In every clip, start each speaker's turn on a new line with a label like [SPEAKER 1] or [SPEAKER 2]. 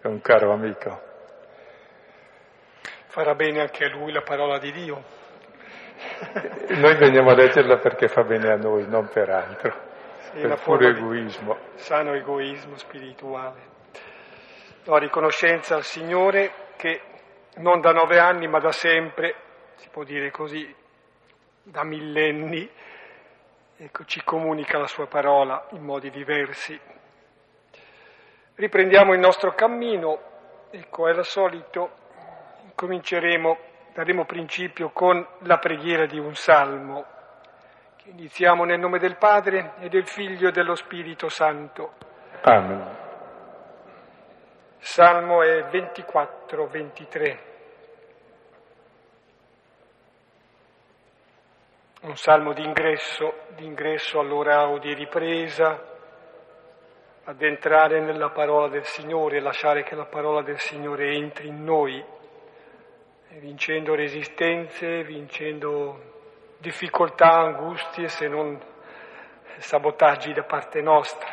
[SPEAKER 1] è un caro amico.
[SPEAKER 2] Farà bene anche a lui la parola di Dio.
[SPEAKER 1] Noi veniamo a leggerla perché fa bene a noi, non per altro,
[SPEAKER 2] Sì,
[SPEAKER 1] per puro egoismo.
[SPEAKER 2] sano egoismo spirituale. No, riconoscenza al Signore che non da nove anni ma da sempre, si può dire così, da millenni, ecco, ci comunica la sua parola in modi diversi. Riprendiamo il nostro cammino, ecco, è al solito, cominceremo, daremo principio con la preghiera di un salmo, che iniziamo nel nome del Padre e del Figlio e dello Spirito Santo.
[SPEAKER 1] Amen.
[SPEAKER 2] Salmo è 24-23. Un salmo d'ingresso, d'ingresso all'ora o di ripresa, ad entrare nella parola del Signore, lasciare che la parola del Signore entri in noi, vincendo resistenze, vincendo difficoltà, angustie, se non sabotaggi da parte nostra.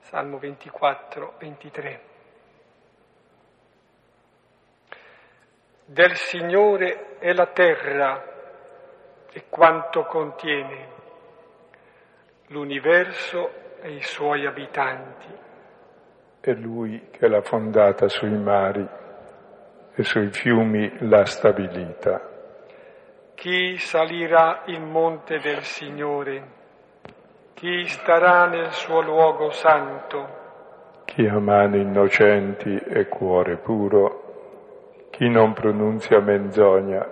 [SPEAKER 2] Salmo 24, 23. Del Signore è la terra e quanto contiene, l'universo e i suoi abitanti.
[SPEAKER 1] È Lui che l'ha fondata sui mari e sui fiumi l'ha stabilita.
[SPEAKER 2] Chi salirà il monte del Signore? Chi starà nel suo luogo santo?
[SPEAKER 1] Chi ha mani innocenti e cuore puro, chi non pronunzia menzogna,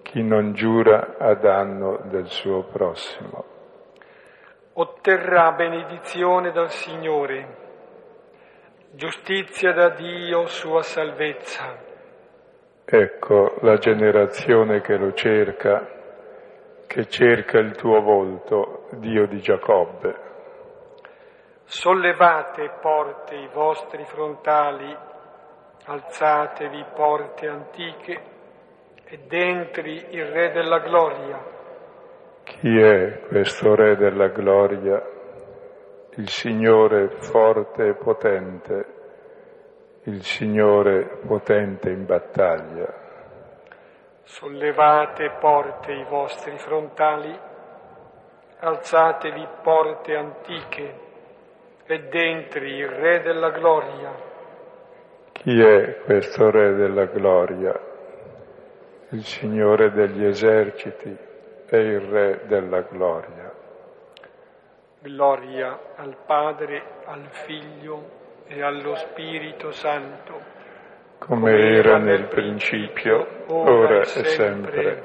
[SPEAKER 1] chi non giura a danno del suo prossimo.
[SPEAKER 2] Otterrà benedizione dal Signore, giustizia da Dio, sua salvezza.
[SPEAKER 1] Ecco la generazione che lo cerca, che cerca il tuo volto, Dio di Giacobbe.
[SPEAKER 2] Sollevate porte i vostri frontali, alzatevi porte antiche ed entri il Re della gloria.
[SPEAKER 1] Chi è questo Re della gloria? Il Signore forte e potente, il Signore potente in battaglia.
[SPEAKER 2] Sollevate porte i vostri frontali, alzatevi porte antiche ed entri il Re della gloria.
[SPEAKER 1] Chi è questo Re della gloria? Il Signore degli eserciti è il Re della gloria.
[SPEAKER 2] Gloria al Padre, al Figlio e allo Spirito Santo,
[SPEAKER 1] come era nel principio, ora e sempre,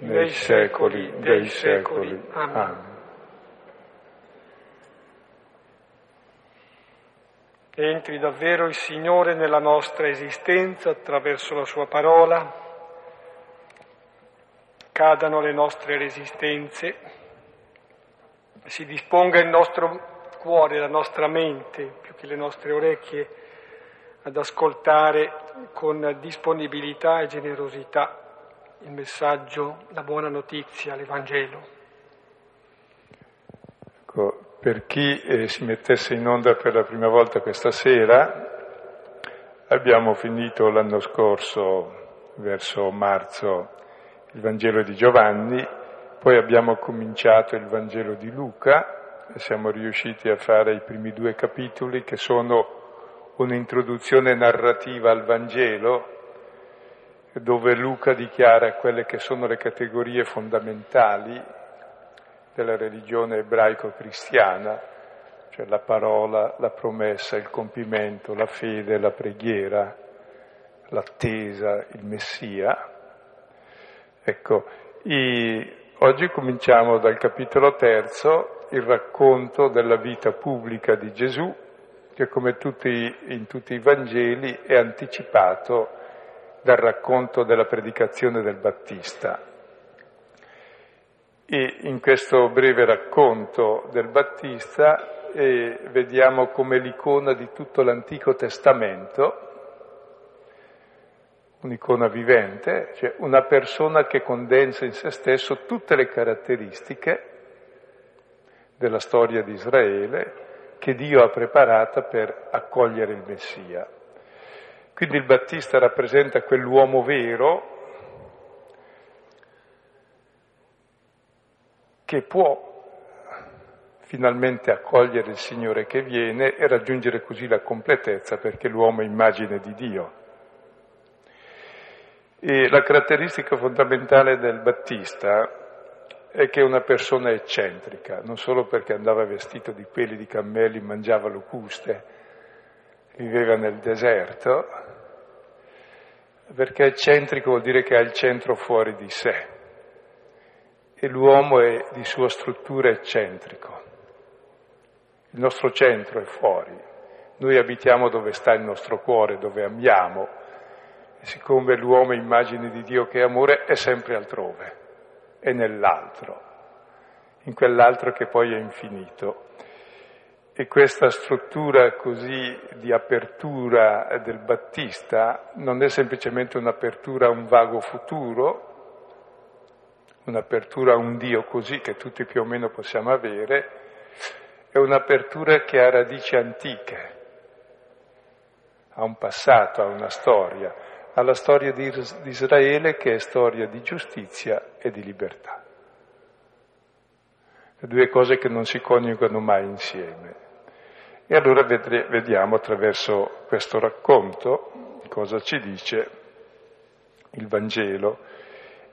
[SPEAKER 1] nei secoli dei secoli. Amen.
[SPEAKER 2] Entri davvero il Signore nella nostra esistenza attraverso la sua parola, cadano le nostre resistenze, si disponga il nostro cuore, la nostra mente, più che le nostre orecchie, ad ascoltare con disponibilità e generosità il messaggio, la buona notizia, l'Evangelo.
[SPEAKER 1] Ecco, per chi eh, si mettesse in onda per la prima volta questa sera, abbiamo finito l'anno scorso, verso marzo, il Vangelo di Giovanni, poi abbiamo cominciato il Vangelo di Luca e siamo riusciti a fare i primi due capitoli che sono un'introduzione narrativa al Vangelo dove Luca dichiara quelle che sono le categorie fondamentali della religione ebraico-cristiana, cioè la parola, la promessa, il compimento, la fede, la preghiera, l'attesa, il Messia. Ecco, i, oggi cominciamo dal capitolo terzo, il racconto della vita pubblica di Gesù, che come tutti, in tutti i Vangeli è anticipato dal racconto della predicazione del Battista. E in questo breve racconto del Battista eh, vediamo come l'icona di tutto l'Antico Testamento, un'icona vivente, cioè una persona che condensa in se stesso tutte le caratteristiche della storia di Israele, che Dio ha preparata per accogliere il Messia. Quindi il Battista rappresenta quell'uomo vero che può finalmente accogliere il Signore che viene e raggiungere così la completezza perché l'uomo è immagine di Dio. E la caratteristica fondamentale del Battista è che è una persona eccentrica, non solo perché andava vestito di peli di cammelli, mangiava locuste, viveva nel deserto, perché eccentrico vuol dire che ha il centro fuori di sé. E l'uomo è di sua struttura eccentrico. Il nostro centro è fuori, noi abitiamo dove sta il nostro cuore, dove amiamo, siccome l'uomo è immagine di Dio che è amore, è sempre altrove, è nell'altro, in quell'altro che poi è infinito. E questa struttura così di apertura del Battista non è semplicemente un'apertura a un vago futuro, un'apertura a un Dio così che tutti più o meno possiamo avere, è un'apertura che ha radici antiche, ha un passato, ha una storia, ha la storia di Israele che è storia di giustizia e di libertà. Le due cose che non si coniugano mai insieme. E allora vediamo attraverso questo racconto cosa ci dice il Vangelo.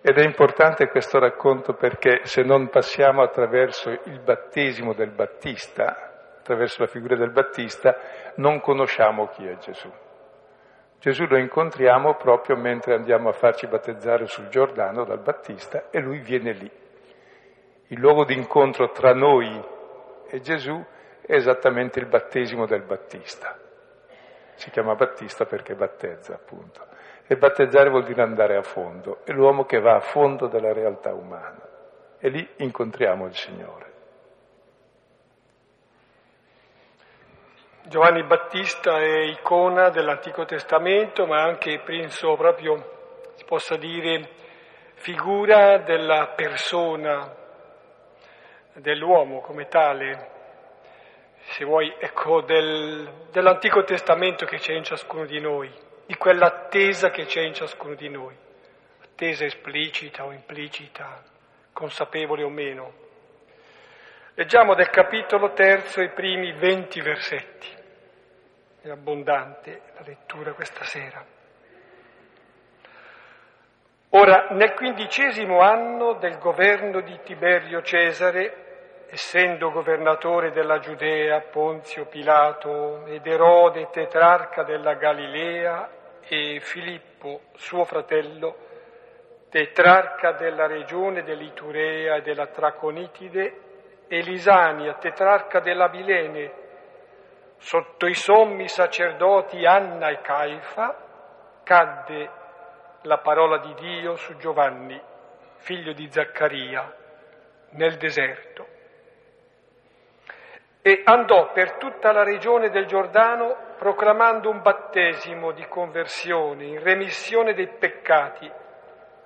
[SPEAKER 1] Ed è importante questo racconto perché se non passiamo attraverso il battesimo del Battista, attraverso la figura del Battista, non conosciamo chi è Gesù. Gesù lo incontriamo proprio mentre andiamo a farci battezzare sul Giordano dal Battista e lui viene lì. Il luogo di incontro tra noi e Gesù è esattamente il battesimo del Battista. Si chiama Battista perché battezza, appunto. E battezzare vuol dire andare a fondo, è l'uomo che va a fondo della realtà umana. E lì incontriamo il Signore.
[SPEAKER 2] Giovanni Battista è icona dell'Antico Testamento, ma anche, penso proprio, si possa dire, figura della persona, dell'uomo come tale, se vuoi, ecco, del, dell'Antico Testamento che c'è in ciascuno di noi, di quell'attesa che c'è in ciascuno di noi, attesa esplicita o implicita, consapevole o meno. Leggiamo del capitolo terzo i primi venti versetti, è abbondante la lettura questa sera. Ora, nel quindicesimo anno del governo di Tiberio Cesare, essendo governatore della Giudea Ponzio Pilato ed Erode tetrarca della Galilea e Filippo suo fratello tetrarca della regione dell'Iturea e della Traconitide e Lisania tetrarca della Bilene sotto i sommi sacerdoti Anna e Caifa cadde la parola di Dio su Giovanni, figlio di Zaccaria, nel deserto. E andò per tutta la regione del Giordano proclamando un battesimo di conversione in remissione dei peccati,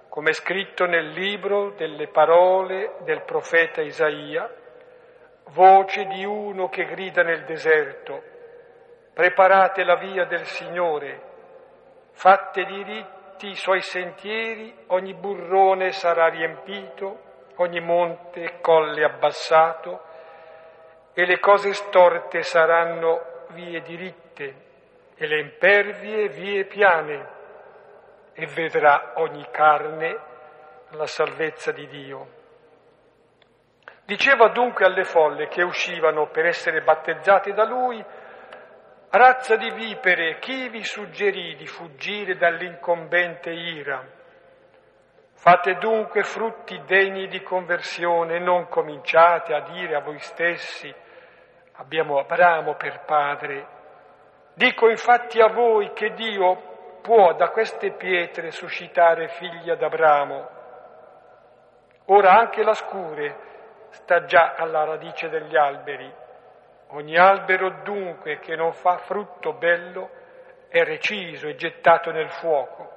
[SPEAKER 2] come scritto nel libro delle parole del profeta Isaia, voce di uno che grida nel deserto, preparate la via del Signore, fatte diritti i suoi sentieri, ogni burrone sarà riempito, ogni monte e colle abbassato, e le cose storte saranno vie diritte e le impervie vie piane e vedrà ogni carne la salvezza di Dio. Diceva dunque alle folle che uscivano per essere battezzate da lui, razza di vipere, chi vi suggerì di fuggire dall'incombente ira? Fate dunque frutti degni di conversione, non cominciate a dire a voi stessi, abbiamo Abramo per padre. Dico infatti a voi che Dio può da queste pietre suscitare figli ad Abramo. Ora anche la scure sta già alla radice degli alberi. Ogni albero dunque che non fa frutto bello è reciso e gettato nel fuoco.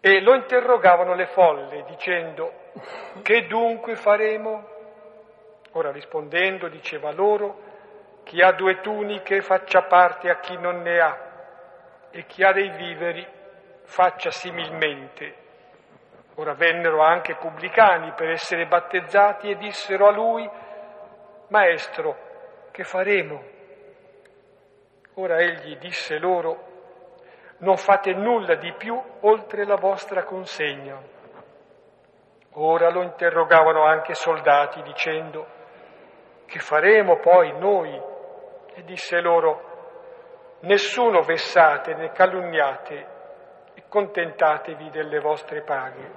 [SPEAKER 2] E lo interrogavano le folle dicendo, che dunque faremo? Ora rispondendo diceva loro, chi ha due tuniche faccia parte a chi non ne ha e chi ha dei viveri faccia similmente. Ora vennero anche pubblicani per essere battezzati e dissero a lui, Maestro, che faremo? Ora egli disse loro, non fate nulla di più oltre la vostra consegna. Ora lo interrogavano anche soldati dicendo, che faremo poi noi? E disse loro, nessuno vessate né calunniate contentatevi delle vostre paghe.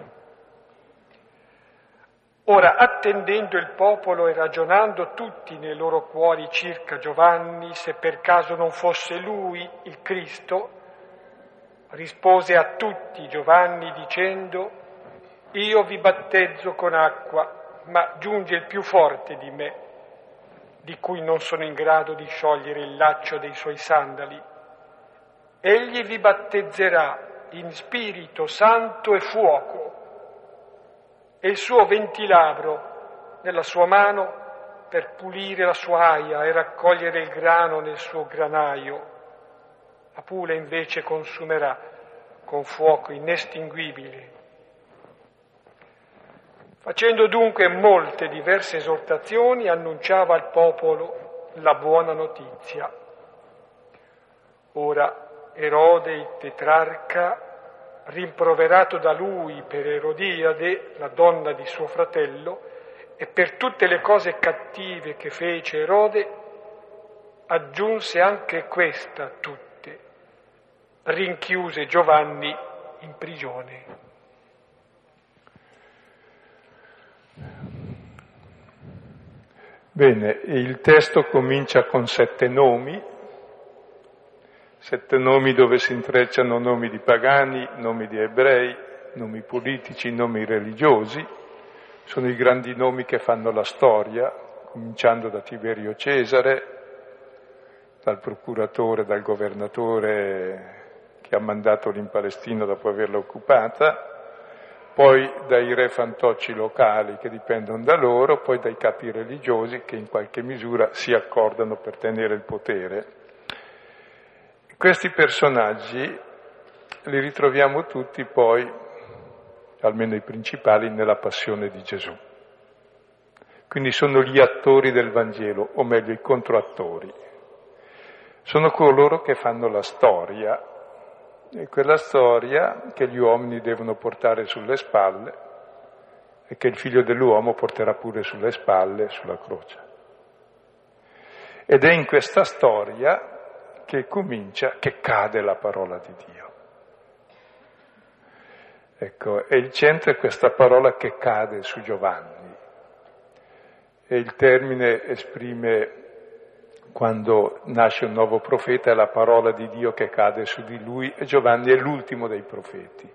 [SPEAKER 2] Ora, attendendo il popolo e ragionando tutti nei loro cuori circa Giovanni, se per caso non fosse lui il Cristo, rispose a tutti Giovanni dicendo, io vi battezzo con acqua, ma giunge il più forte di me, di cui non sono in grado di sciogliere il laccio dei suoi sandali. Egli vi battezzerà in spirito santo e fuoco, e il suo ventilabro nella sua mano per pulire la sua aia e raccogliere il grano nel suo granaio la pula invece consumerà con fuoco inestinguibile. Facendo dunque molte diverse esortazioni, annunciava al popolo la buona notizia. Ora Erode, il tetrarca, rimproverato da lui per Erodiade, la donna di suo fratello, e per tutte le cose cattive che fece Erode, aggiunse anche questa a tutti rinchiuse Giovanni in prigione.
[SPEAKER 1] Bene, il testo comincia con sette nomi, sette nomi dove si intrecciano nomi di pagani, nomi di ebrei, nomi politici, nomi religiosi, sono i grandi nomi che fanno la storia, cominciando da Tiberio Cesare, dal procuratore, dal governatore che ha mandato in Palestina dopo averla occupata, poi dai re fantocci locali che dipendono da loro, poi dai capi religiosi che in qualche misura si accordano per tenere il potere. Questi personaggi li ritroviamo tutti poi, almeno i principali, nella passione di Gesù. Quindi sono gli attori del Vangelo, o meglio i controattori. Sono coloro che fanno la storia è quella storia che gli uomini devono portare sulle spalle e che il figlio dell'uomo porterà pure sulle spalle, sulla croce. Ed è in questa storia che comincia, che cade la parola di Dio. Ecco, e il centro è questa parola che cade su Giovanni. E il termine esprime quando nasce un nuovo profeta è la parola di Dio che cade su di lui e Giovanni è l'ultimo dei profeti.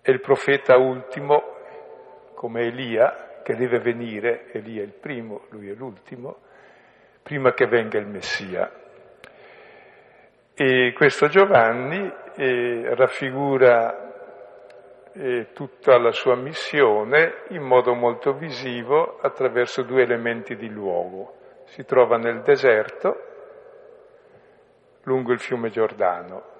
[SPEAKER 1] È il profeta ultimo, come Elia, che deve venire, Elia è il primo, lui è l'ultimo, prima che venga il Messia. E questo Giovanni eh, raffigura eh, tutta la sua missione in modo molto visivo attraverso due elementi di luogo si trova nel deserto lungo il fiume Giordano.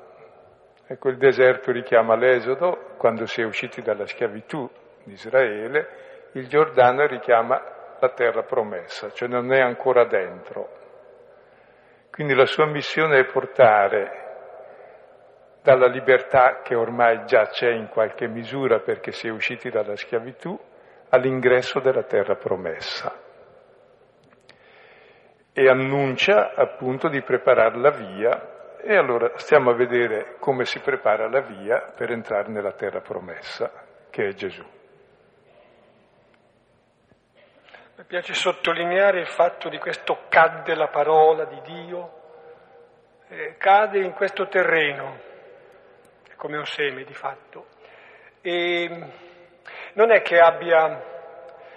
[SPEAKER 1] Ecco, il deserto richiama l'Esodo, quando si è usciti dalla schiavitù di Israele, il Giordano richiama la terra promessa, cioè non è ancora dentro. Quindi la sua missione è portare dalla libertà che ormai già c'è in qualche misura perché si è usciti dalla schiavitù all'ingresso della terra promessa e annuncia appunto di preparare la via e allora stiamo a vedere come si prepara la via per entrare nella terra promessa, che è Gesù.
[SPEAKER 2] Mi piace sottolineare il fatto di questo cadde la parola di Dio, eh, cade in questo terreno, come un seme di fatto. E non è che abbia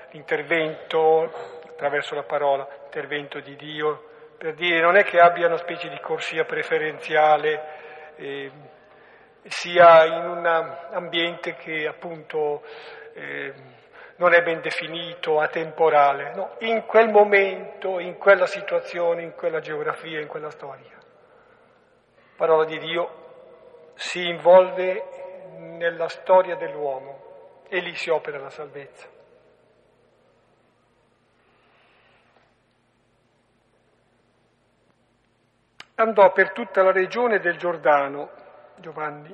[SPEAKER 2] l'intervento attraverso la parola, intervento di Dio, per dire non è che abbia una specie di corsia preferenziale, eh, sia in un ambiente che appunto eh, non è ben definito, atemporale, no, in quel momento, in quella situazione, in quella geografia, in quella storia. Parola di Dio si involve nella storia dell'uomo e lì si opera la salvezza. Andò per tutta la regione del Giordano, Giovanni,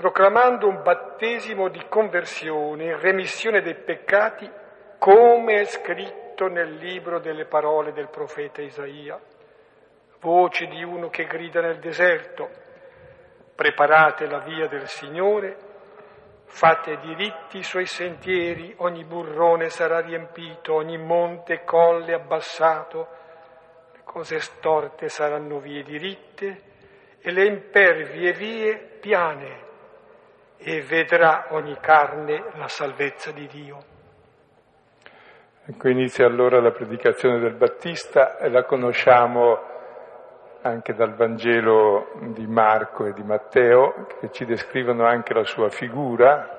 [SPEAKER 2] proclamando un battesimo di conversione, remissione dei peccati, come è scritto nel libro delle parole del profeta Isaia. Voce di uno che grida nel deserto, preparate la via del Signore, fate diritti i suoi sentieri, ogni burrone sarà riempito, ogni monte e colle abbassato, le cose storte saranno vie diritte e le impervie vie piane e vedrà ogni carne la salvezza di Dio.
[SPEAKER 1] Ecco inizia allora la predicazione del Battista e la conosciamo anche dal Vangelo di Marco e di Matteo, che ci descrivono anche la sua figura.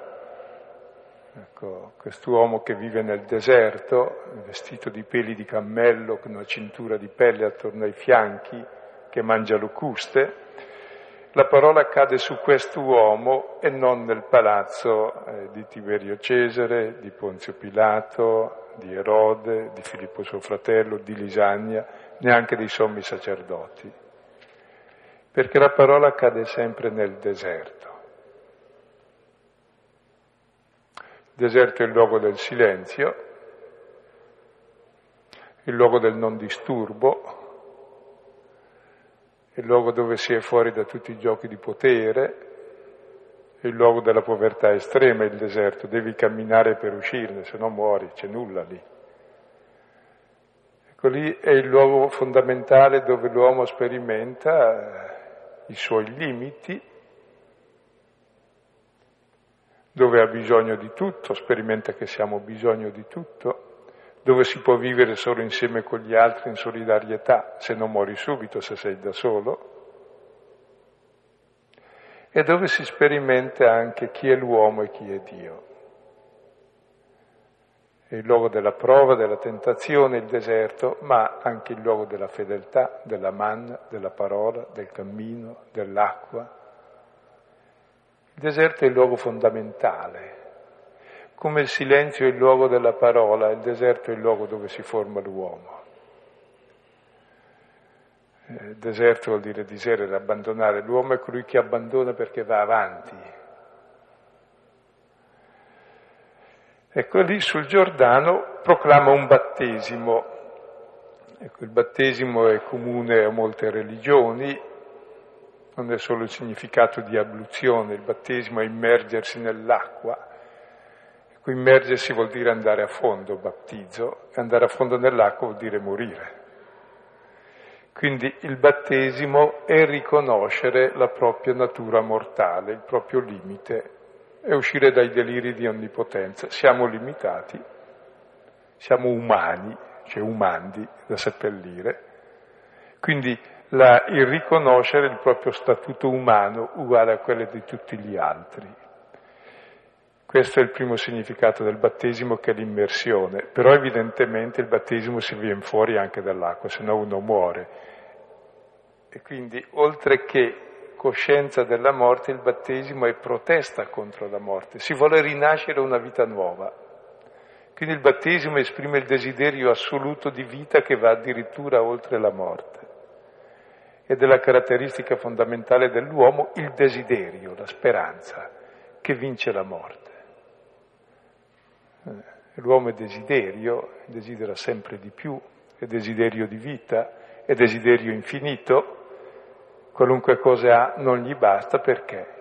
[SPEAKER 1] Ecco, quest'uomo che vive nel deserto, vestito di peli di cammello, con una cintura di pelle attorno ai fianchi, che mangia locuste, la parola cade su quest'uomo e non nel palazzo eh, di Tiberio Cesare, di Ponzio Pilato, di Erode, di Filippo suo fratello, di Lisagna, neanche dei sommi sacerdoti. Perché la parola cade sempre nel deserto. Il deserto è il luogo del silenzio, il luogo del non disturbo, il luogo dove si è fuori da tutti i giochi di potere, il luogo della povertà estrema, il deserto, devi camminare per uscirne, se no muori, c'è nulla lì. Ecco lì è il luogo fondamentale dove l'uomo sperimenta i suoi limiti, dove ha bisogno di tutto, sperimenta che siamo bisogno di tutto dove si può vivere solo insieme con gli altri in solidarietà, se non muori subito, se sei da solo, e dove si sperimenta anche chi è l'uomo e chi è Dio. È il luogo della prova, della tentazione, il deserto, ma anche il luogo della fedeltà, della manna, della parola, del cammino, dell'acqua. Il deserto è il luogo fondamentale come il silenzio è il luogo della parola, il deserto è il luogo dove si forma l'uomo. Eh, deserto vuol dire diserere, abbandonare. L'uomo è colui che abbandona perché va avanti. Ecco lì sul Giordano proclama un battesimo. Ecco, il battesimo è comune a molte religioni, non è solo il significato di abluzione, il battesimo è immergersi nell'acqua immergersi vuol dire andare a fondo, battizzo, e andare a fondo nell'acqua vuol dire morire. Quindi il battesimo è riconoscere la propria natura mortale, il proprio limite, è uscire dai deliri di onnipotenza. Siamo limitati, siamo umani, cioè umandi da seppellire. Quindi la, il riconoscere il proprio statuto umano uguale a quello di tutti gli altri. Questo è il primo significato del battesimo che è l'immersione, però evidentemente il battesimo si viene fuori anche dall'acqua, se no uno muore. E quindi oltre che coscienza della morte, il battesimo è protesta contro la morte, si vuole rinascere una vita nuova. Quindi il battesimo esprime il desiderio assoluto di vita che va addirittura oltre la morte. Ed è la caratteristica fondamentale dell'uomo il desiderio, la speranza, che vince la morte. L'uomo è desiderio, desidera sempre di più, è desiderio di vita, è desiderio infinito, qualunque cosa ha non gli basta perché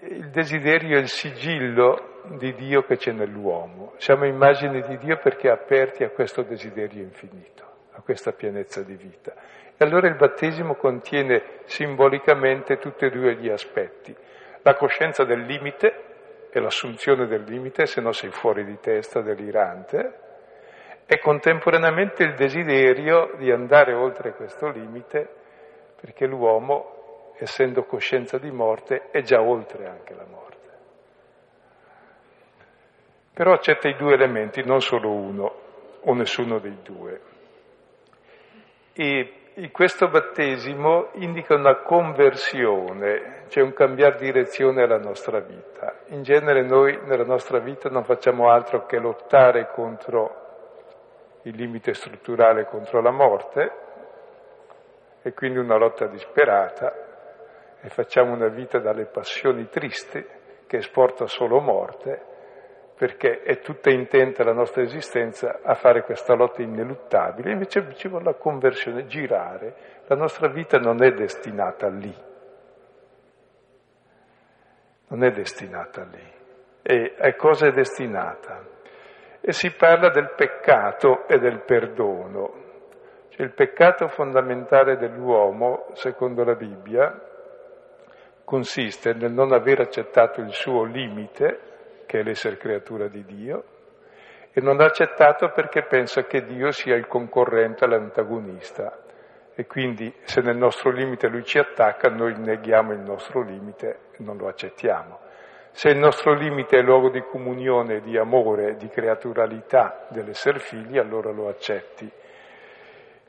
[SPEAKER 1] il desiderio è il sigillo di Dio che c'è nell'uomo. Siamo immagini di Dio perché aperti a questo desiderio infinito, a questa pienezza di vita. E allora il battesimo contiene simbolicamente tutti e due gli aspetti. La coscienza del limite, è l'assunzione del limite, se no sei fuori di testa, delirante, e contemporaneamente il desiderio di andare oltre questo limite, perché l'uomo, essendo coscienza di morte, è già oltre anche la morte. Però accetta i due elementi, non solo uno o nessuno dei due. E questo battesimo indica una conversione, cioè un cambiare direzione alla nostra vita. In genere noi nella nostra vita non facciamo altro che lottare contro il limite strutturale, contro la morte, e quindi una lotta disperata, e facciamo una vita dalle passioni tristi che esporta solo morte, perché è tutta intenta la nostra esistenza a fare questa lotta ineluttabile, invece ci vuole la conversione, girare. La nostra vita non è destinata lì, non è destinata lì. E a cosa è destinata? E si parla del peccato e del perdono. Cioè il peccato fondamentale dell'uomo, secondo la Bibbia, consiste nel non aver accettato il suo limite, che è l'essere creatura di Dio, e non l'ha accettato perché pensa che Dio sia il concorrente, l'antagonista. E quindi se nel nostro limite lui ci attacca, noi neghiamo il nostro limite e non lo accettiamo. Se il nostro limite è luogo di comunione, di amore, di creaturalità dell'essere figli, allora lo accetti.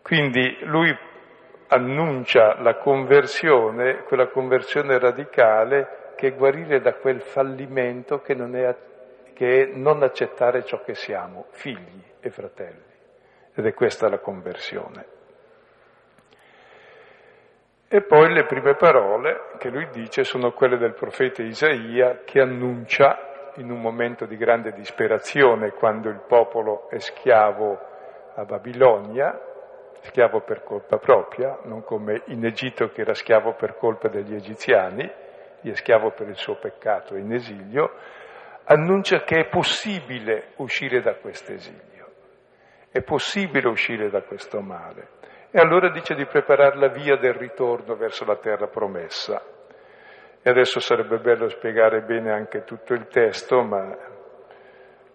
[SPEAKER 1] Quindi lui annuncia la conversione, quella conversione radicale che guarire da quel fallimento che non è, che è non accettare ciò che siamo, figli e fratelli. Ed è questa la conversione. E poi le prime parole che lui dice sono quelle del profeta Isaia che annuncia in un momento di grande disperazione quando il popolo è schiavo a Babilonia, schiavo per colpa propria, non come in Egitto che era schiavo per colpa degli egiziani, è schiavo per il suo peccato, è in esilio, annuncia che è possibile uscire da questo esilio, è possibile uscire da questo male. E allora dice di preparare la via del ritorno verso la terra promessa. E adesso sarebbe bello spiegare bene anche tutto il testo, ma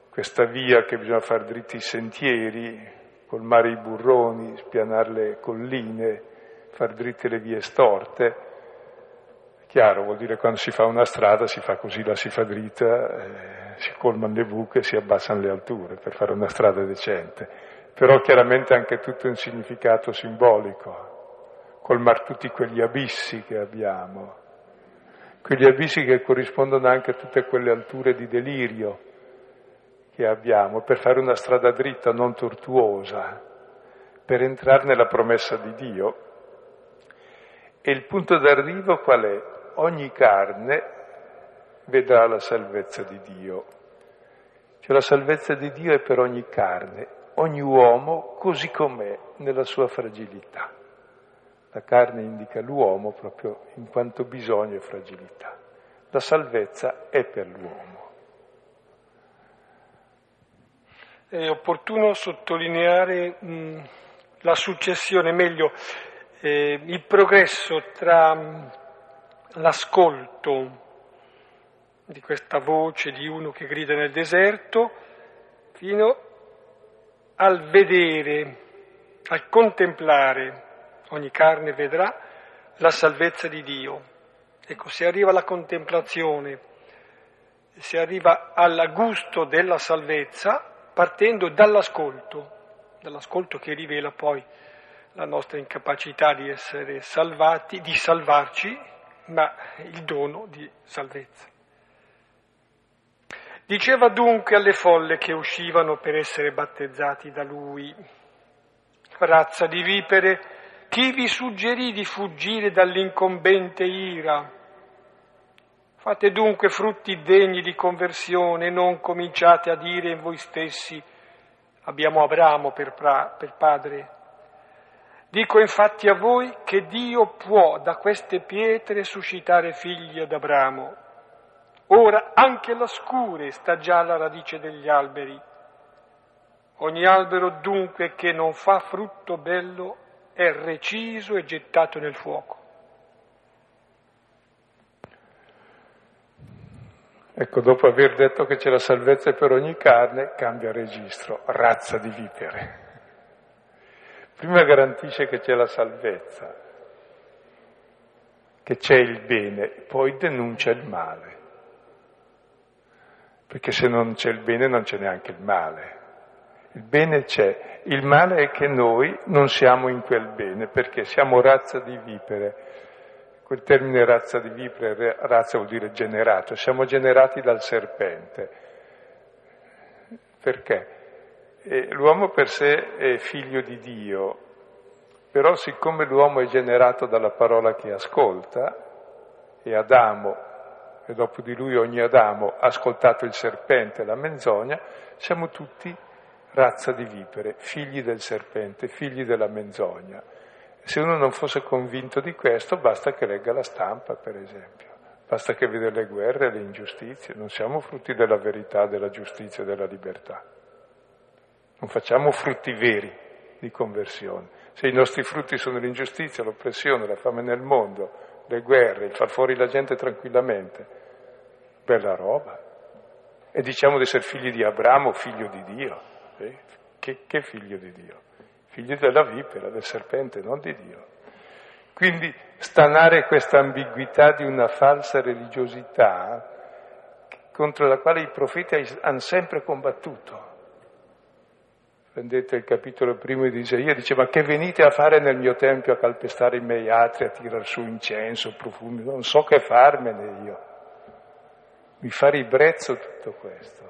[SPEAKER 1] questa via che bisogna fare dritti i sentieri, colmare i burroni, spianare le colline, far dritte le vie storte, Chiaro, vuol dire quando si fa una strada si fa così, la si fa dritta, eh, si colmano le buche, si abbassano le alture per fare una strada decente. Però chiaramente anche tutto un significato simbolico, colmare tutti quegli abissi che abbiamo, quegli abissi che corrispondono anche a tutte quelle alture di delirio che abbiamo, per fare una strada dritta, non tortuosa, per entrare nella promessa di Dio. E il punto d'arrivo qual è? Ogni carne vedrà la salvezza di Dio. Cioè la salvezza di Dio è per ogni carne, ogni uomo così com'è nella sua fragilità. La carne indica l'uomo proprio in quanto bisogno e fragilità. La salvezza è per l'uomo.
[SPEAKER 2] È opportuno sottolineare mh, la successione, meglio, eh, il progresso tra l'ascolto di questa voce di uno che grida nel deserto fino al vedere, al contemplare, ogni carne vedrà la salvezza di Dio. Ecco, si arriva alla contemplazione, si arriva al gusto della salvezza partendo dall'ascolto, dall'ascolto che rivela poi la nostra incapacità di essere salvati, di salvarci ma il dono di salvezza. Diceva dunque alle folle che uscivano per essere battezzati da lui, razza di vipere, chi vi suggerì di fuggire dall'incombente ira? Fate dunque frutti degni di conversione, non cominciate a dire in voi stessi abbiamo Abramo per, pra- per padre Dico infatti a voi che Dio può da queste pietre suscitare figli ad Abramo. Ora anche la scure sta già alla radice degli alberi. Ogni albero dunque che non fa frutto bello è reciso e gettato nel fuoco.
[SPEAKER 1] Ecco, dopo aver detto che c'è la salvezza per ogni carne, cambia registro, razza di vipere. Prima garantisce che c'è la salvezza, che c'è il bene, poi denuncia il male. perché se non c'è il bene non c'è neanche il male. Il bene c'è, il male è che noi non siamo in quel bene perché siamo razza di vipere. Quel termine razza di vipere, razza vuol dire generato, siamo generati dal serpente. Perché? E l'uomo per sé è figlio di Dio, però siccome l'uomo è generato dalla parola che ascolta, e Adamo, e dopo di lui ogni Adamo, ha ascoltato il serpente e la menzogna, siamo tutti razza di vipere, figli del serpente, figli della menzogna. Se uno non fosse convinto di questo, basta che legga la stampa, per esempio, basta che veda le guerre le ingiustizie, non siamo frutti della verità, della giustizia della libertà. Non facciamo frutti veri di conversione. Se i nostri frutti sono l'ingiustizia, l'oppressione, la fame nel mondo, le guerre, il far fuori la gente tranquillamente, bella roba. E diciamo di essere figli di Abramo, figlio di Dio. Eh? Che, che figlio di Dio? Figlio della vipera, del serpente, non di Dio. Quindi stanare questa ambiguità di una falsa religiosità contro la quale i profeti hanno sempre combattuto. Prendete il capitolo primo di Isaia, dice ma che venite a fare nel mio tempio a calpestare i miei atri, a tirar su incenso, profumi, non so che farmene io. Mi fa ribrezzo tutto questo,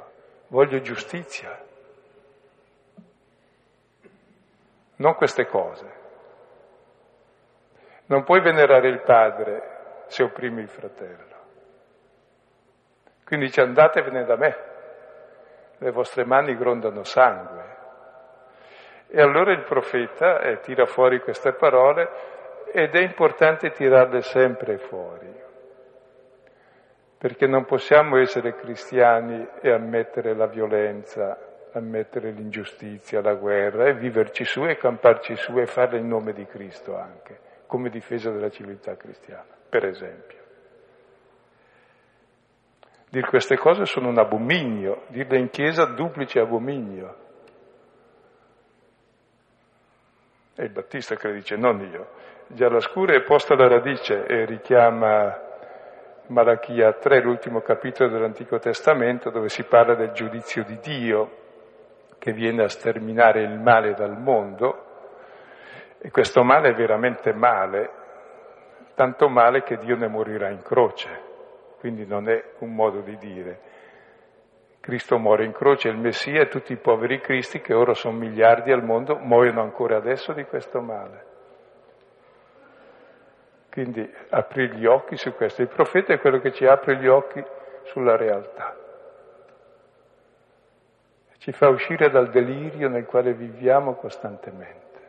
[SPEAKER 1] voglio giustizia. non queste cose. Non puoi venerare il padre se opprimi il fratello. Quindi dice andatevene da me, le vostre mani grondano sangue. E allora il profeta eh, tira fuori queste parole ed è importante tirarle sempre fuori, perché non possiamo essere cristiani e ammettere la violenza, ammettere l'ingiustizia, la guerra e viverci su e camparci su e farla in nome di Cristo anche, come difesa della civiltà cristiana, per esempio. Dir queste cose sono un abominio, dirle in chiesa duplice abominio. È il Battista che dice, non io. Già la scura è posta alla radice e richiama Malachia 3, l'ultimo capitolo dell'Antico Testamento, dove si parla del giudizio di Dio che viene a sterminare il male dal mondo, e questo male è veramente male, tanto male che Dio ne morirà in croce, quindi non è un modo di dire. Cristo muore in croce, il Messia e tutti i poveri cristi, che ora sono miliardi al mondo, muoiono ancora adesso di questo male. Quindi apri gli occhi su questo. Il profeta è quello che ci apre gli occhi sulla realtà ci fa uscire dal delirio nel quale viviamo costantemente,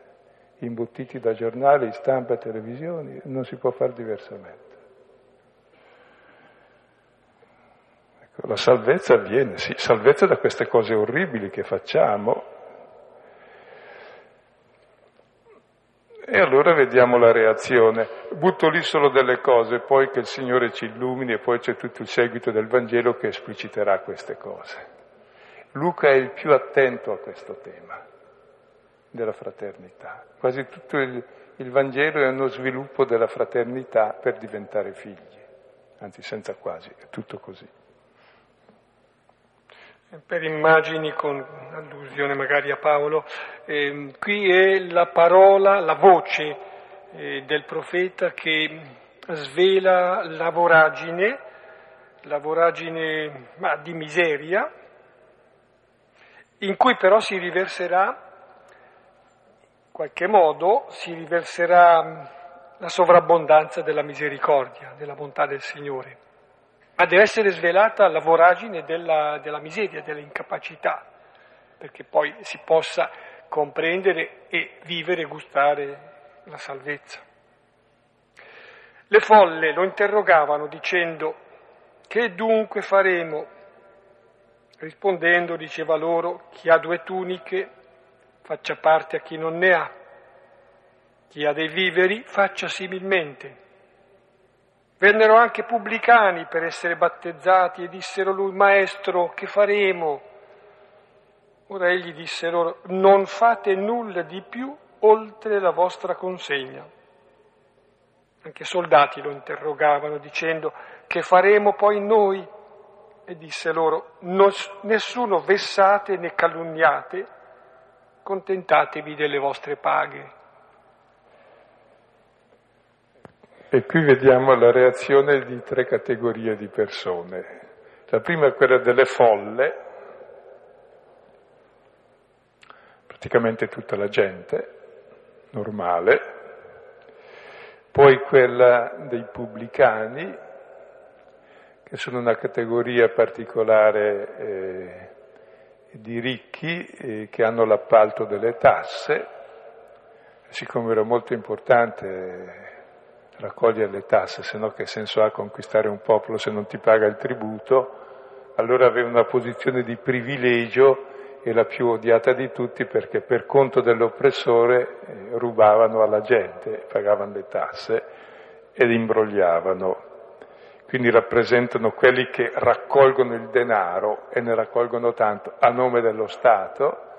[SPEAKER 1] imbottiti da giornali, stampa televisioni, non si può fare diversamente. La salvezza avviene, sì, salvezza da queste cose orribili che facciamo. E allora vediamo la reazione. Butto lì solo delle cose, poi che il Signore ci illumini e poi c'è tutto il seguito del Vangelo che espliciterà queste cose. Luca è il più attento a questo tema della fraternità. Quasi tutto il, il, Vangelo è uno sviluppo della fraternità per diventare figli, anzi senza quasi, è tutto così.
[SPEAKER 2] Per immagini con allusione magari a Paolo, eh, qui è la parola, la voce eh, del profeta che svela la voragine, la voragine ma, di miseria, in cui però si riverserà, in qualche modo, si riverserà la sovrabbondanza della misericordia, della bontà del Signore. Ma deve essere svelata la voragine della, della miseria, dell'incapacità, perché poi si possa comprendere e vivere e gustare la salvezza. Le folle lo interrogavano dicendo che dunque faremo? Rispondendo diceva loro, chi ha due tuniche faccia parte a chi non ne ha, chi ha dei viveri faccia similmente. Vennero anche pubblicani per essere battezzati e dissero lui, Maestro, che faremo? Ora egli disse loro, non fate nulla di più oltre la vostra consegna. Anche soldati lo interrogavano dicendo, che faremo poi noi? e disse loro, nessuno vessate né calunniate, contentatevi delle vostre paghe.
[SPEAKER 1] E qui vediamo la reazione di tre categorie di persone. La prima è quella delle folle, praticamente tutta la gente normale, poi quella dei pubblicani, che sono una categoria particolare eh, di ricchi eh, che hanno l'appalto delle tasse, siccome era molto importante raccogliere le tasse, se no che senso ha conquistare un popolo se non ti paga il tributo, allora aveva una posizione di privilegio e la più odiata di tutti perché per conto dell'oppressore eh, rubavano alla gente, pagavano le tasse ed imbrogliavano. Quindi rappresentano quelli che raccolgono il denaro e ne raccolgono tanto a nome dello Stato,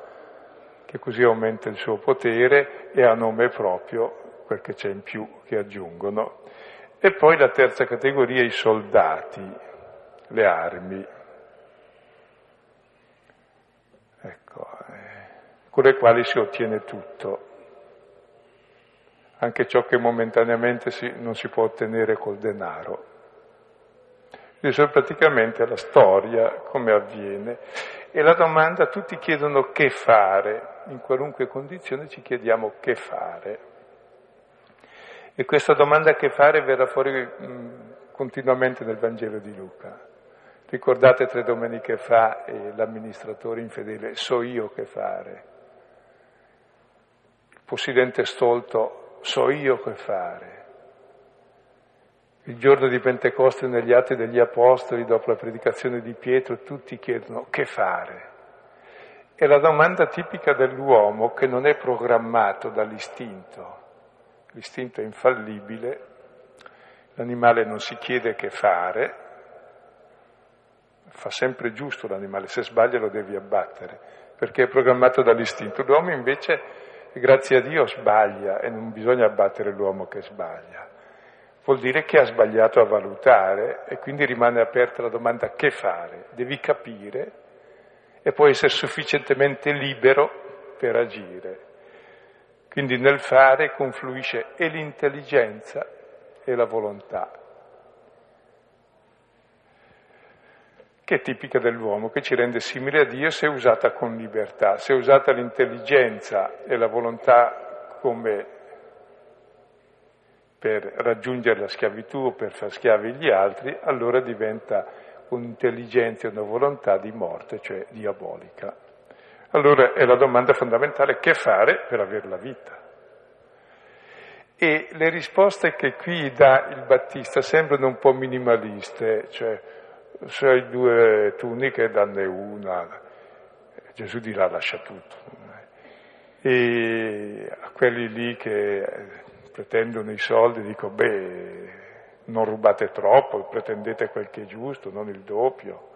[SPEAKER 1] che così aumenta il suo potere, e a nome proprio quel che c'è in più che aggiungono. E poi la terza categoria, i soldati, le armi. Ecco, eh, con le quali si ottiene tutto, anche ciò che momentaneamente si, non si può ottenere col denaro. Questa è praticamente la storia, come avviene. E la domanda, tutti chiedono che fare, in qualunque condizione ci chiediamo che fare. E questa domanda che fare verrà fuori mh, continuamente nel Vangelo di Luca. Ricordate tre domeniche fa eh, l'amministratore infedele, so io che fare. Il possidente stolto, so io che fare. Il giorno di Pentecoste negli Atti degli Apostoli, dopo la predicazione di Pietro, tutti chiedono che fare. È la domanda tipica dell'uomo che non è programmato dall'istinto, l'istinto è infallibile, l'animale non si chiede che fare, fa sempre giusto l'animale, se sbaglia lo devi abbattere, perché è programmato dall'istinto. L'uomo invece, grazie a Dio, sbaglia e non bisogna abbattere l'uomo che sbaglia. Vuol dire che ha sbagliato a valutare e quindi rimane aperta la domanda che fare. Devi capire e puoi essere sufficientemente libero per agire. Quindi nel fare confluisce e l'intelligenza e la volontà, che è tipica dell'uomo, che ci rende simile a Dio se usata con libertà. Se usata l'intelligenza e la volontà come per raggiungere la schiavitù o per far schiavi gli altri, allora diventa un'intelligenza e una volontà di morte, cioè diabolica. Allora è la domanda fondamentale che fare per avere la vita. E le risposte che qui dà il Battista sembrano un po' minimaliste, cioè se hai due tuniche danne una, Gesù dirà lascia tutto. E a quelli lì che pretendono i soldi dico beh, non rubate troppo, pretendete quel che è giusto, non il doppio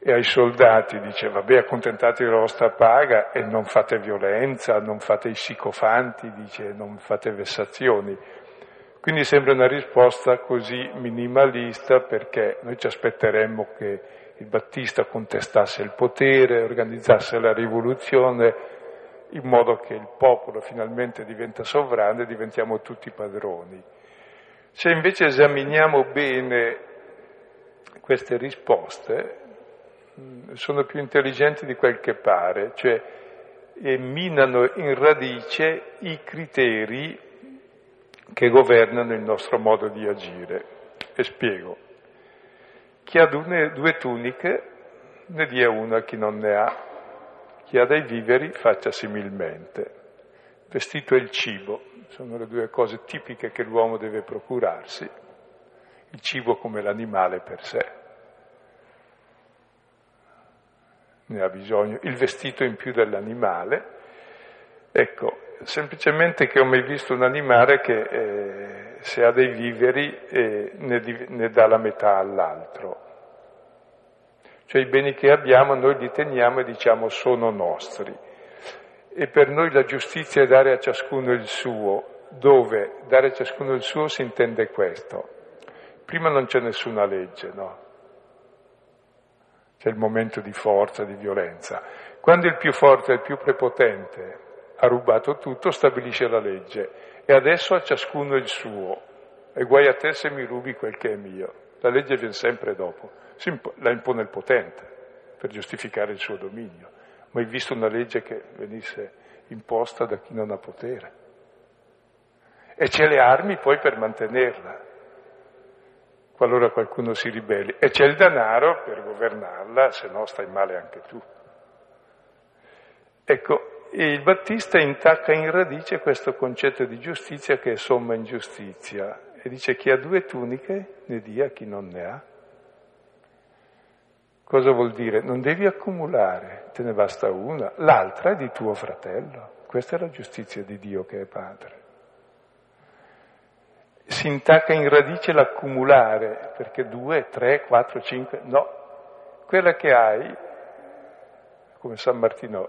[SPEAKER 1] e ai soldati dice vabbè accontentatevi della vostra paga e non fate violenza, non fate i sicofanti, dice non fate vessazioni. Quindi sembra una risposta così minimalista perché noi ci aspetteremmo che il Battista contestasse il potere, organizzasse la rivoluzione in modo che il popolo finalmente diventa sovrano e diventiamo tutti padroni. Se invece esaminiamo bene queste risposte, sono più intelligenti di quel che pare, cioè minano in radice i criteri che governano il nostro modo di agire. E spiego. Chi ha due, due tuniche ne dia una a chi non ne ha, chi ha dei viveri faccia similmente. Vestito e il cibo sono le due cose tipiche che l'uomo deve procurarsi, il cibo come l'animale per sé. Ne ha bisogno, il vestito in più dell'animale. Ecco, semplicemente che ho mai visto un animale che eh, se ha dei viveri eh, ne, ne dà la metà all'altro. Cioè i beni che abbiamo noi li teniamo e diciamo sono nostri. E per noi la giustizia è dare a ciascuno il suo, dove dare a ciascuno il suo si intende questo. Prima non c'è nessuna legge, no? C'è il momento di forza, di violenza. Quando il più forte, il più prepotente ha rubato tutto, stabilisce la legge e adesso a ciascuno il suo. E guai a te se mi rubi quel che è mio. La legge viene sempre dopo, la impone il potente per giustificare il suo dominio. Mai visto una legge che venisse imposta da chi non ha potere. E c'è le armi poi per mantenerla, qualora qualcuno si ribelli. E c'è il denaro per governarla, se no stai male anche tu. Ecco, il Battista intacca in radice questo concetto di giustizia che è somma ingiustizia e dice chi ha due tuniche ne dia a chi non ne ha. Cosa vuol dire? Non devi accumulare, te ne basta una, l'altra è di tuo fratello. Questa è la giustizia di Dio che è Padre. Si intacca in radice l'accumulare, perché due, tre, quattro, cinque, no. Quella che hai, come San Martino,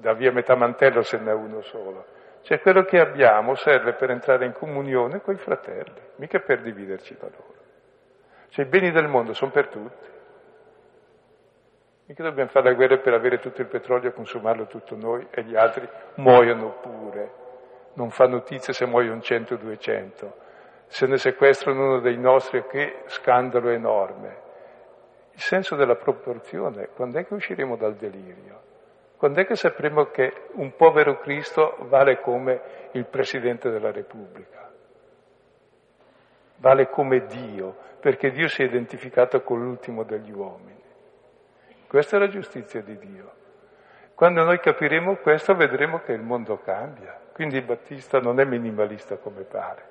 [SPEAKER 1] da via metà mantello se ne ha uno solo. Cioè quello che abbiamo serve per entrare in comunione con i fratelli, mica per dividerci da loro. Cioè i beni del mondo sono per tutti. Mica dobbiamo fare la guerra per avere tutto il petrolio e consumarlo tutto noi e gli altri muoiono pure. Non fa notizia se muoiono 100 o 200. Se ne sequestrano uno dei nostri, che scandalo enorme. Il senso della proporzione, quando è che usciremo dal delirio? Quando è che sapremo che un povero Cristo vale come il Presidente della Repubblica? Vale come Dio, perché Dio si è identificato con l'ultimo degli uomini. Questa è la giustizia di Dio. Quando noi capiremo questo vedremo che il mondo cambia. Quindi il Battista non è minimalista come pare.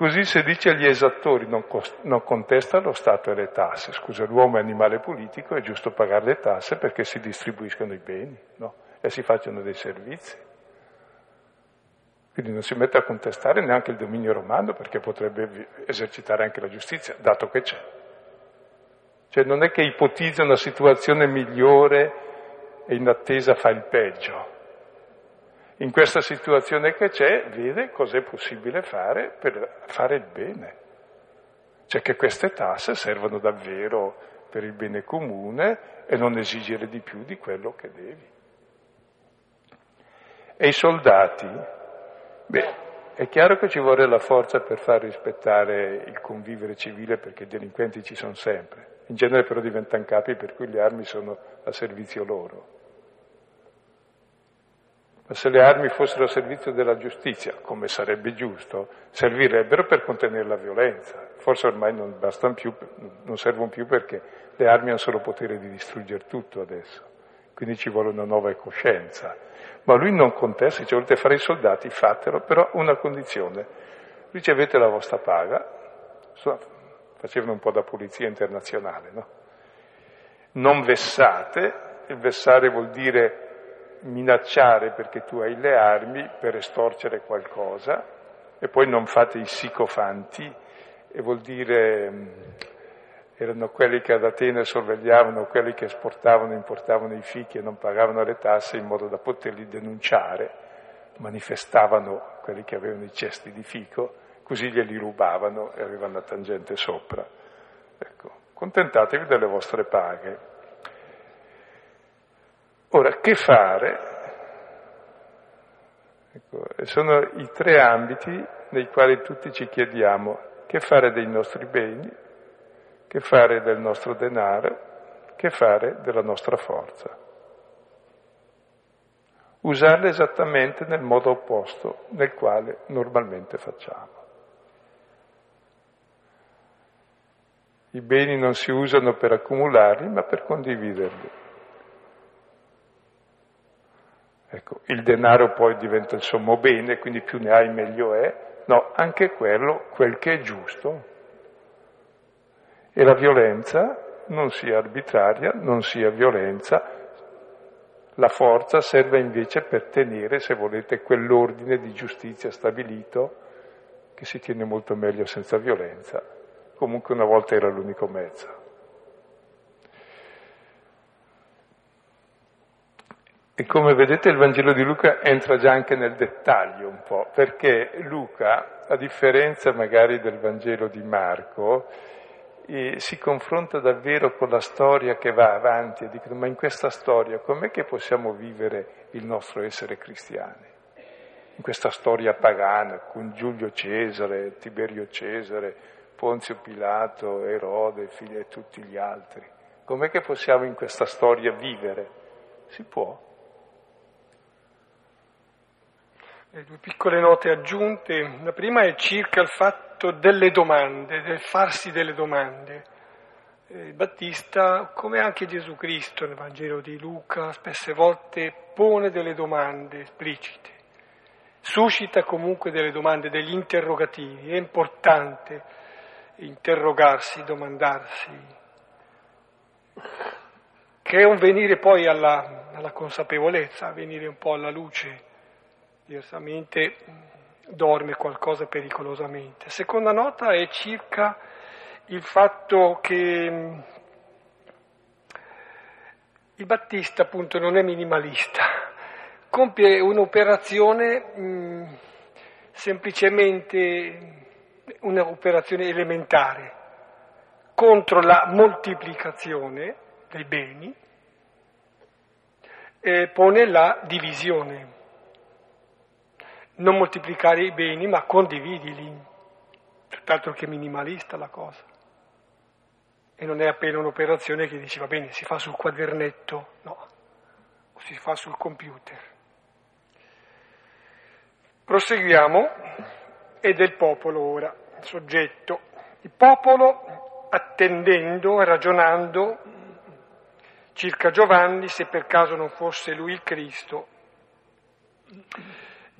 [SPEAKER 1] Così se dice agli esattori non, cost- non contesta lo Stato e le tasse. Scusa, l'uomo è animale politico, è giusto pagare le tasse perché si distribuiscono i beni no? e si facciano dei servizi. Quindi non si mette a contestare neanche il dominio romano perché potrebbe esercitare anche la giustizia, dato che c'è. Cioè non è che ipotizza una situazione migliore e in attesa fa il peggio. In questa situazione che c'è vede cos'è possibile fare per fare il bene. Cioè che queste tasse servono davvero per il bene comune e non esigere di più di quello che devi. E i soldati? Beh, è chiaro che ci vuole la forza per far rispettare il convivere civile perché i delinquenti ci sono sempre. In genere però diventano capi per cui le armi sono a servizio loro. Ma se le armi fossero a servizio della giustizia, come sarebbe giusto, servirebbero per contenere la violenza. Forse ormai non bastano più, non servono più perché le armi hanno solo potere di distruggere tutto adesso. Quindi ci vuole una nuova coscienza. Ma lui non contesta, dice volete fare i soldati, fatelo, però una condizione. Ricevete la vostra paga, facevano un po' da polizia internazionale, no? Non vessate, il vessare vuol dire minacciare perché tu hai le armi per estorcere qualcosa e poi non fate i sicofanti e vuol dire erano quelli che ad Atene sorvegliavano, quelli che esportavano e importavano i fichi e non pagavano le tasse in modo da poterli denunciare, manifestavano quelli che avevano i cesti di fico così glieli rubavano e avevano la tangente sopra. Ecco, contentatevi delle vostre paghe. Ora, che fare? Ecco, sono i tre ambiti nei quali tutti ci chiediamo che fare dei nostri beni, che fare del nostro denaro, che fare della nostra forza. Usarle esattamente nel modo opposto nel quale normalmente facciamo. I beni non si usano per accumularli, ma per condividerli. Ecco, il denaro poi diventa il sommo bene, quindi più ne hai meglio è. No, anche quello, quel che è giusto. E la violenza non sia arbitraria, non sia violenza. La forza serve invece per tenere, se volete, quell'ordine di giustizia stabilito che si tiene molto meglio senza violenza comunque una volta era l'unico mezzo. E come vedete il Vangelo di Luca entra già anche nel dettaglio un po', perché Luca, a differenza magari del Vangelo di Marco, eh, si confronta davvero con la storia che va avanti e dicono ma in questa storia com'è che possiamo vivere il nostro essere cristiani? In questa storia pagana con Giulio Cesare, Tiberio Cesare, Ponzio Pilato, Erode, figli e tutti gli altri. Com'è che possiamo in questa storia vivere? Si può.
[SPEAKER 2] Due piccole note aggiunte. La prima è circa il fatto delle domande, del farsi delle domande. Il Battista, come anche Gesù Cristo nel Vangelo di Luca, spesse volte pone delle domande esplicite, suscita comunque delle domande, degli interrogativi. È importante interrogarsi, domandarsi, che è un venire poi alla, alla consapevolezza, venire un po' alla luce diversamente dorme qualcosa pericolosamente. Seconda nota è circa il fatto che mm, il Battista appunto non è minimalista, compie un'operazione mh, mm, semplicemente un'operazione elementare contro la moltiplicazione dei beni e pone la divisione non moltiplicare i beni, ma condividili, tutt'altro che minimalista la cosa. E non è appena un'operazione che dici va bene, si fa sul quadernetto, no, o si fa sul computer. Proseguiamo, è del popolo ora, il soggetto. Il popolo, attendendo ragionando circa Giovanni, se per caso non fosse lui il Cristo,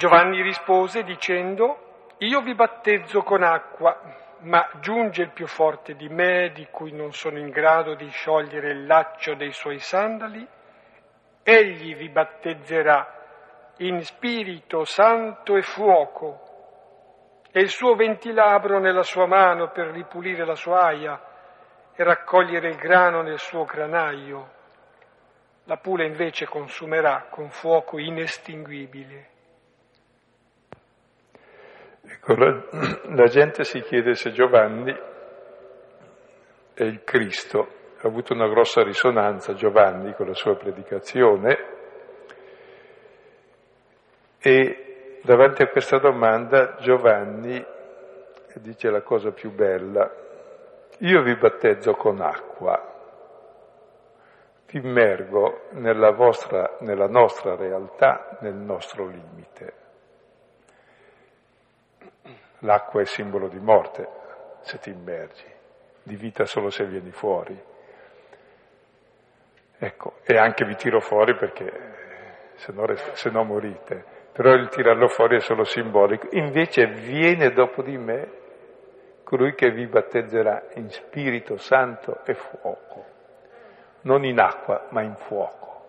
[SPEAKER 2] Giovanni rispose dicendo, io vi battezzo con acqua, ma giunge il più forte di me, di cui non sono in grado di sciogliere il laccio dei suoi sandali, egli vi battezzerà in spirito santo e fuoco, e il suo ventilabro nella sua mano per ripulire la sua aia e raccogliere il grano nel suo granaio. La pula invece consumerà con fuoco inestinguibile.
[SPEAKER 1] Ecco, la, la gente si chiede se Giovanni è il Cristo, ha avuto una grossa risonanza Giovanni con la sua predicazione. E davanti a questa domanda Giovanni dice la cosa più bella, io vi battezzo con acqua, vi immergo nella, vostra, nella nostra realtà, nel nostro limite. L'acqua è simbolo di morte se ti immergi, di vita solo se vieni fuori. Ecco, e anche vi tiro fuori perché se no, se no morite. Però il tirarlo fuori è solo simbolico. Invece viene dopo di me colui che vi battezzerà in Spirito Santo e fuoco, non in acqua ma in fuoco,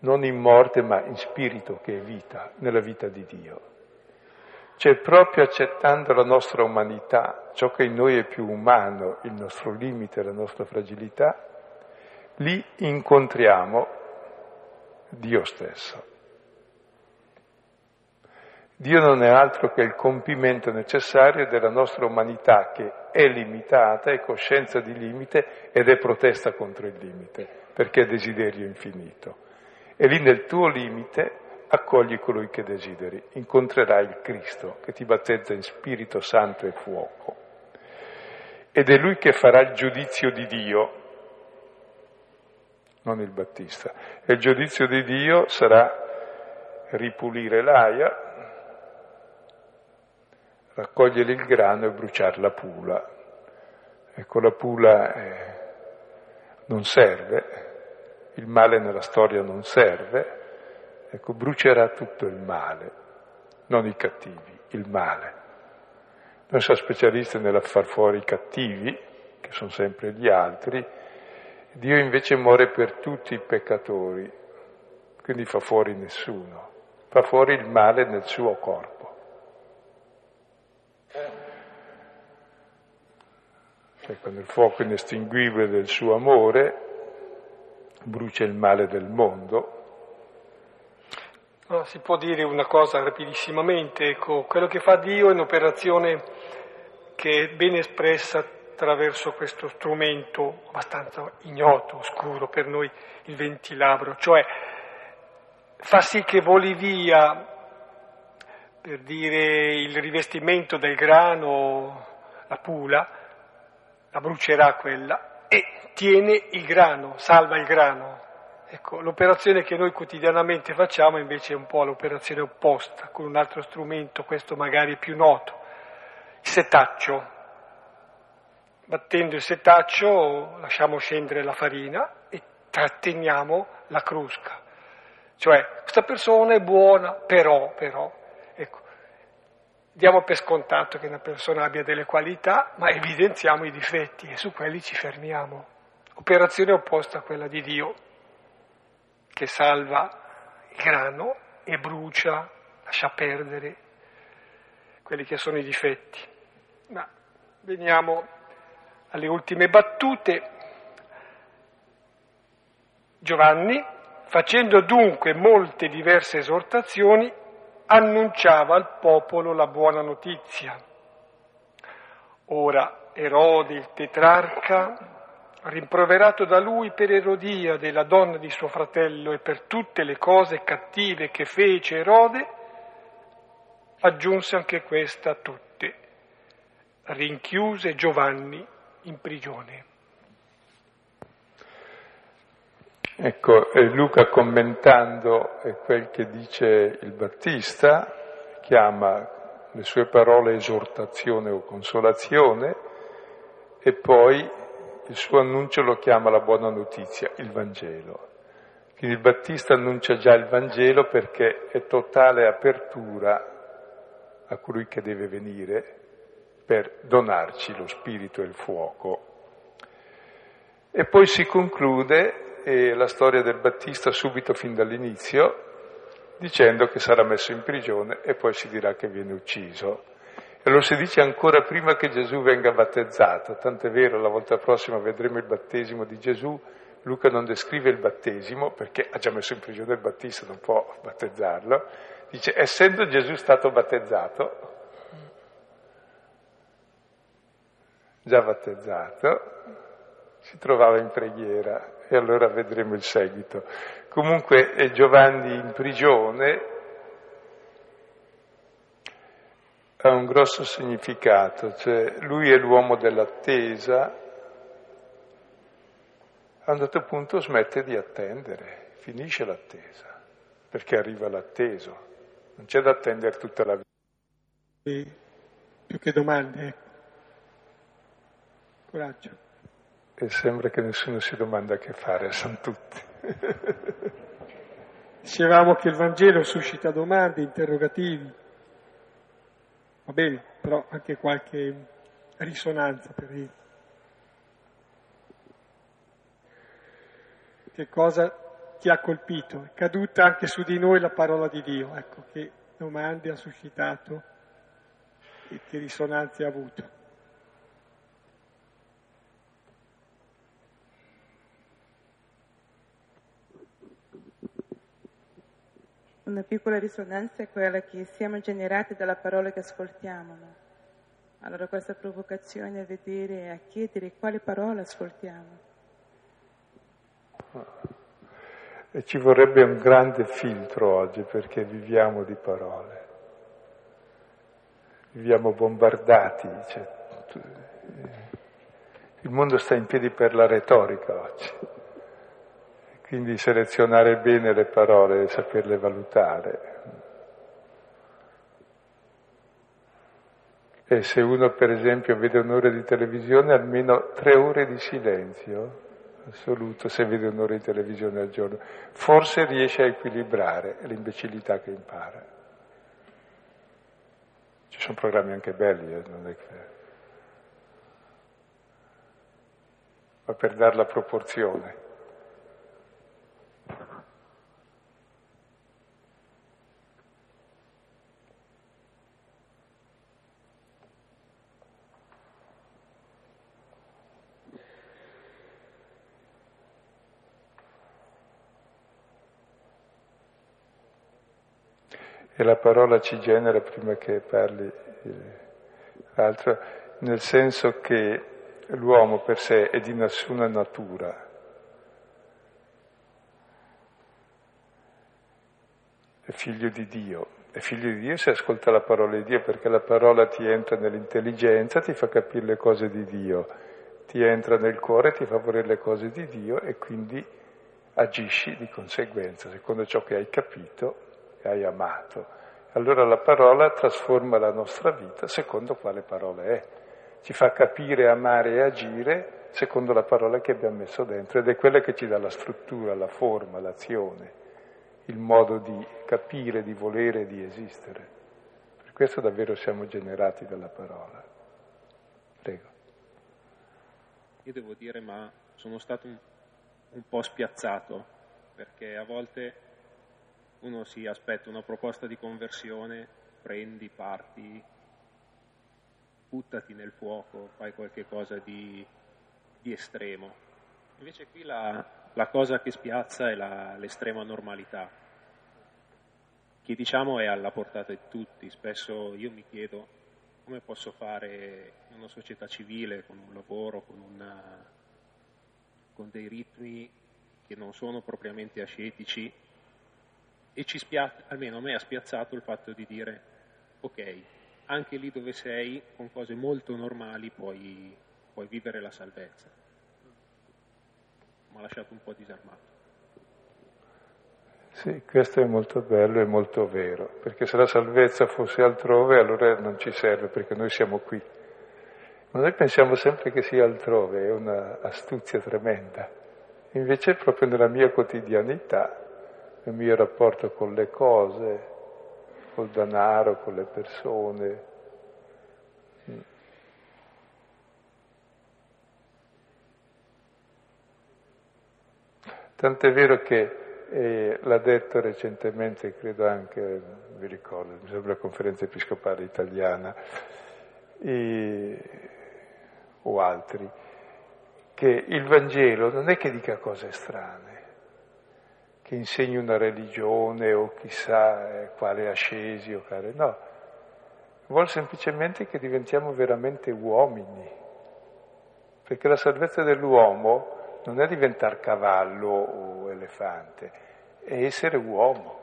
[SPEAKER 1] non in morte ma in spirito che è vita, nella vita di Dio. Cioè proprio accettando la nostra umanità, ciò che in noi è più umano, il nostro limite, la nostra fragilità, lì incontriamo Dio stesso. Dio non è altro che il compimento necessario della nostra umanità che è limitata, è coscienza di limite ed è protesta contro il limite, perché è desiderio infinito. E lì nel tuo limite accogli colui che desideri, incontrerai il Cristo che ti battezza in Spirito Santo e fuoco. Ed è lui che farà il giudizio di Dio, non il Battista. E il giudizio di Dio sarà ripulire l'aia, raccogliere il grano e bruciare la pula. Ecco, la pula eh, non serve, il male nella storia non serve, ecco, brucerà tutto il male, non i cattivi, il male. Noi siamo specialisti nella far fuori i cattivi, che sono sempre gli altri, Dio invece muore per tutti i peccatori, quindi fa fuori nessuno, fa fuori il male nel suo corpo. Cioè, quando il fuoco inestinguibile del suo amore brucia il male del mondo,
[SPEAKER 2] Si può dire una cosa rapidissimamente, ecco, quello che fa Dio è un'operazione che è ben espressa attraverso questo strumento abbastanza ignoto, oscuro per noi, il ventilabro, cioè fa sì che voli via, per dire, il rivestimento del grano, la pula, la brucerà quella, e tiene il grano, salva il grano. Ecco, l'operazione che noi quotidianamente facciamo invece è un po' l'operazione opposta, con un altro strumento, questo magari più noto, il setaccio. Battendo il setaccio lasciamo scendere la farina e tratteniamo la crusca. Cioè, questa persona è buona, però, però, ecco, diamo per scontato che una persona abbia delle qualità, ma evidenziamo i difetti e su quelli ci fermiamo. Operazione opposta a quella di Dio, che salva il grano e brucia, lascia perdere quelli che sono i difetti. Ma veniamo alle ultime battute. Giovanni, facendo dunque molte diverse esortazioni, annunciava al popolo la buona notizia. Ora Erode il tetrarca, rimproverato da lui per Erodia della donna di suo fratello e per tutte le cose cattive che fece Erode, aggiunse anche questa a tutte, rinchiuse Giovanni in prigione.
[SPEAKER 1] Ecco, Luca commentando quel che dice il Battista, chiama le sue parole esortazione o consolazione e poi il suo annuncio lo chiama la buona notizia, il Vangelo. Quindi il Battista annuncia già il Vangelo perché è totale apertura a colui che deve venire per donarci lo spirito e il fuoco. E poi si conclude e la storia del Battista subito fin dall'inizio, dicendo che sarà messo in prigione e poi si dirà che viene ucciso. E lo si dice ancora prima che Gesù venga battezzato, tant'è vero, la volta prossima vedremo il battesimo di Gesù, Luca non descrive il battesimo perché ha già messo in prigione il Battista, non può battezzarlo, dice essendo Gesù stato battezzato, già battezzato, si trovava in preghiera e allora vedremo il seguito. Comunque eh, Giovanni in prigione ha un grosso significato, cioè lui è l'uomo dell'attesa, a un certo punto smette di attendere, finisce l'attesa, perché arriva l'atteso, non c'è da attendere tutta la vita.
[SPEAKER 2] E più che domande, ecco. Coraggio
[SPEAKER 1] e sembra che nessuno si domanda che fare, sanno tutti.
[SPEAKER 2] Dicevamo che il Vangelo suscita domande, interrogativi, va bene, però anche qualche risonanza per il... Che cosa ti ha colpito? È caduta anche su di noi la parola di Dio, ecco, che domande ha suscitato e che risonanze ha avuto.
[SPEAKER 3] Una piccola risonanza è quella che siamo generati dalla parola che ascoltiamo. No? Allora questa provocazione a vedere e a chiedere quale parola ascoltiamo.
[SPEAKER 1] E ci vorrebbe un grande filtro oggi perché viviamo di parole. Viviamo bombardati. Cioè, il mondo sta in piedi per la retorica oggi. Quindi selezionare bene le parole e saperle valutare. E se uno per esempio vede un'ora di televisione, almeno tre ore di silenzio assoluto se vede un'ora di televisione al giorno, forse riesce a equilibrare l'imbecillità che impara. Ci sono programmi anche belli, eh, non è che... ma per dare la proporzione. E la parola ci genera prima che parli l'altro, nel senso che l'uomo per sé è di nessuna natura. È figlio di Dio. È figlio di Dio se ascolta la parola di Dio, perché la parola ti entra nell'intelligenza, ti fa capire le cose di Dio, ti entra nel cuore, ti fa volere le cose di Dio e quindi agisci di conseguenza, secondo ciò che hai capito e hai amato. Allora la parola trasforma la nostra vita secondo quale parola è. Ci fa capire, amare e agire secondo la parola che abbiamo messo dentro ed è quella che ci dà la struttura, la forma, l'azione, il modo di capire, di volere e di esistere. Per questo davvero siamo generati dalla parola. Prego.
[SPEAKER 4] Io devo dire, ma sono stato un, un po' spiazzato perché a volte uno si aspetta una proposta di conversione, prendi, parti, buttati nel fuoco, fai qualche cosa di, di estremo. Invece qui la, la, cosa che spiazza è la, l'estrema normalità, che diciamo è alla portata di tutti. Spesso io mi chiedo come posso fare in una società civile, con un lavoro, con, una, con dei ritmi che non sono propriamente ascetici, e ci spiazza, almeno a me ha spiazzato il fatto di dire ok, anche lì dove sei, con cose molto normali puoi, puoi vivere la salvezza. Mi ha lasciato un po' disarmato.
[SPEAKER 1] Sì, questo è molto bello e molto vero, perché se la salvezza fosse altrove allora non ci serve, perché noi siamo qui. Ma noi pensiamo sempre che sia altrove, è un'astuzia tremenda. Invece proprio nella mia quotidianità nel mio rapporto con le cose, col denaro, con le persone. Tant'è vero che eh, l'ha detto recentemente, credo anche, vi ricordo, mi sembra la conferenza episcopale italiana, e, o altri, che il Vangelo non è che dica cose strane, che insegni una religione o chissà eh, quale ascesi o quale, no, vuole semplicemente che diventiamo veramente uomini, perché la salvezza dell'uomo non è diventare cavallo o elefante, è essere uomo.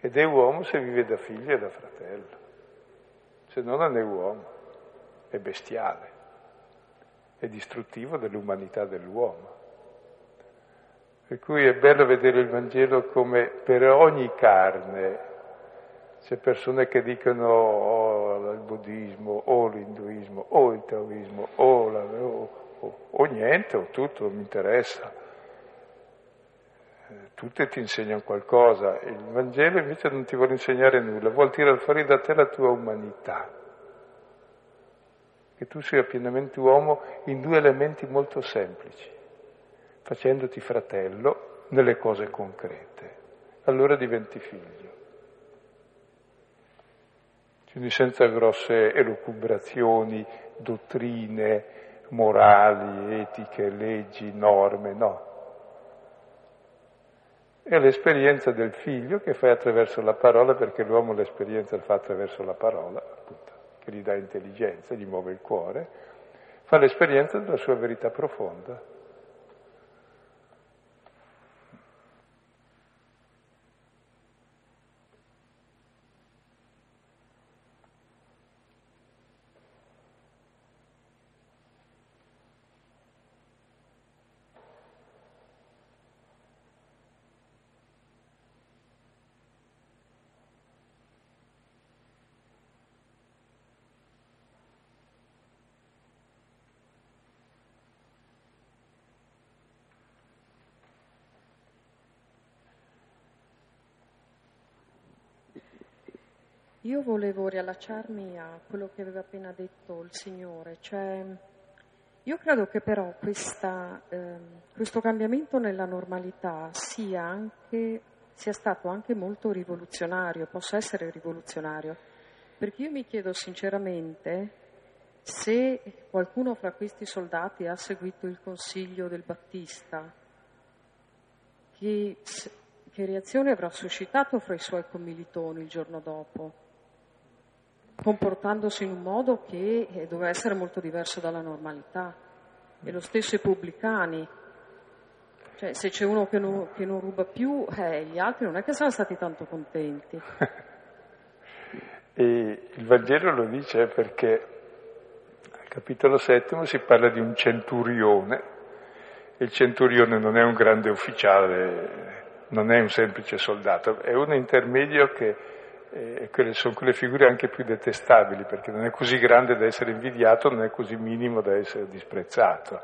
[SPEAKER 1] Ed è uomo se vive da figlio e da fratello, se no non è uomo, è bestiale, è distruttivo dell'umanità dell'uomo. Per cui è bello vedere il Vangelo come per ogni carne. C'è persone che dicono oh, il buddismo, o l'induismo, o il taoismo, o, la, o, niente, o tutto, mi interessa. Tutte ti insegnano qualcosa. Il Vangelo invece non ti vuole insegnare nulla, vuol tirare fuori da te la tua umanità. Che tu sia pienamente uomo in due elementi molto semplici facendoti fratello nelle cose concrete. Allora diventi figlio. Quindi senza grosse elucubrazioni, dottrine, morali, etiche, leggi, norme, no. È l'esperienza del figlio che fai attraverso la parola, perché l'uomo l'esperienza la fa attraverso la parola, appunto, che gli dà intelligenza, gli muove il cuore, fa l'esperienza della sua verità profonda.
[SPEAKER 5] Io volevo riallacciarmi a quello che aveva appena detto il Signore, cioè io credo che però questa, eh, questo cambiamento nella normalità sia, anche, sia stato anche molto rivoluzionario, possa essere rivoluzionario, perché io mi chiedo sinceramente se qualcuno fra questi soldati ha seguito il consiglio del Battista, che, che reazione avrà suscitato fra i suoi commilitoni il giorno dopo comportandosi in un modo che eh, doveva essere molto diverso dalla normalità. E lo stesso i pubblicani. Cioè, se c'è uno che non, che non ruba più, eh, gli altri non è che sono stati tanto contenti.
[SPEAKER 1] e il Vangelo lo dice perché al capitolo settimo si parla di un centurione. Il centurione non è un grande ufficiale, non è un semplice soldato, è un intermedio che eh, quelle, sono quelle figure anche più detestabili, perché non è così grande da essere invidiato, non è così minimo da essere disprezzato,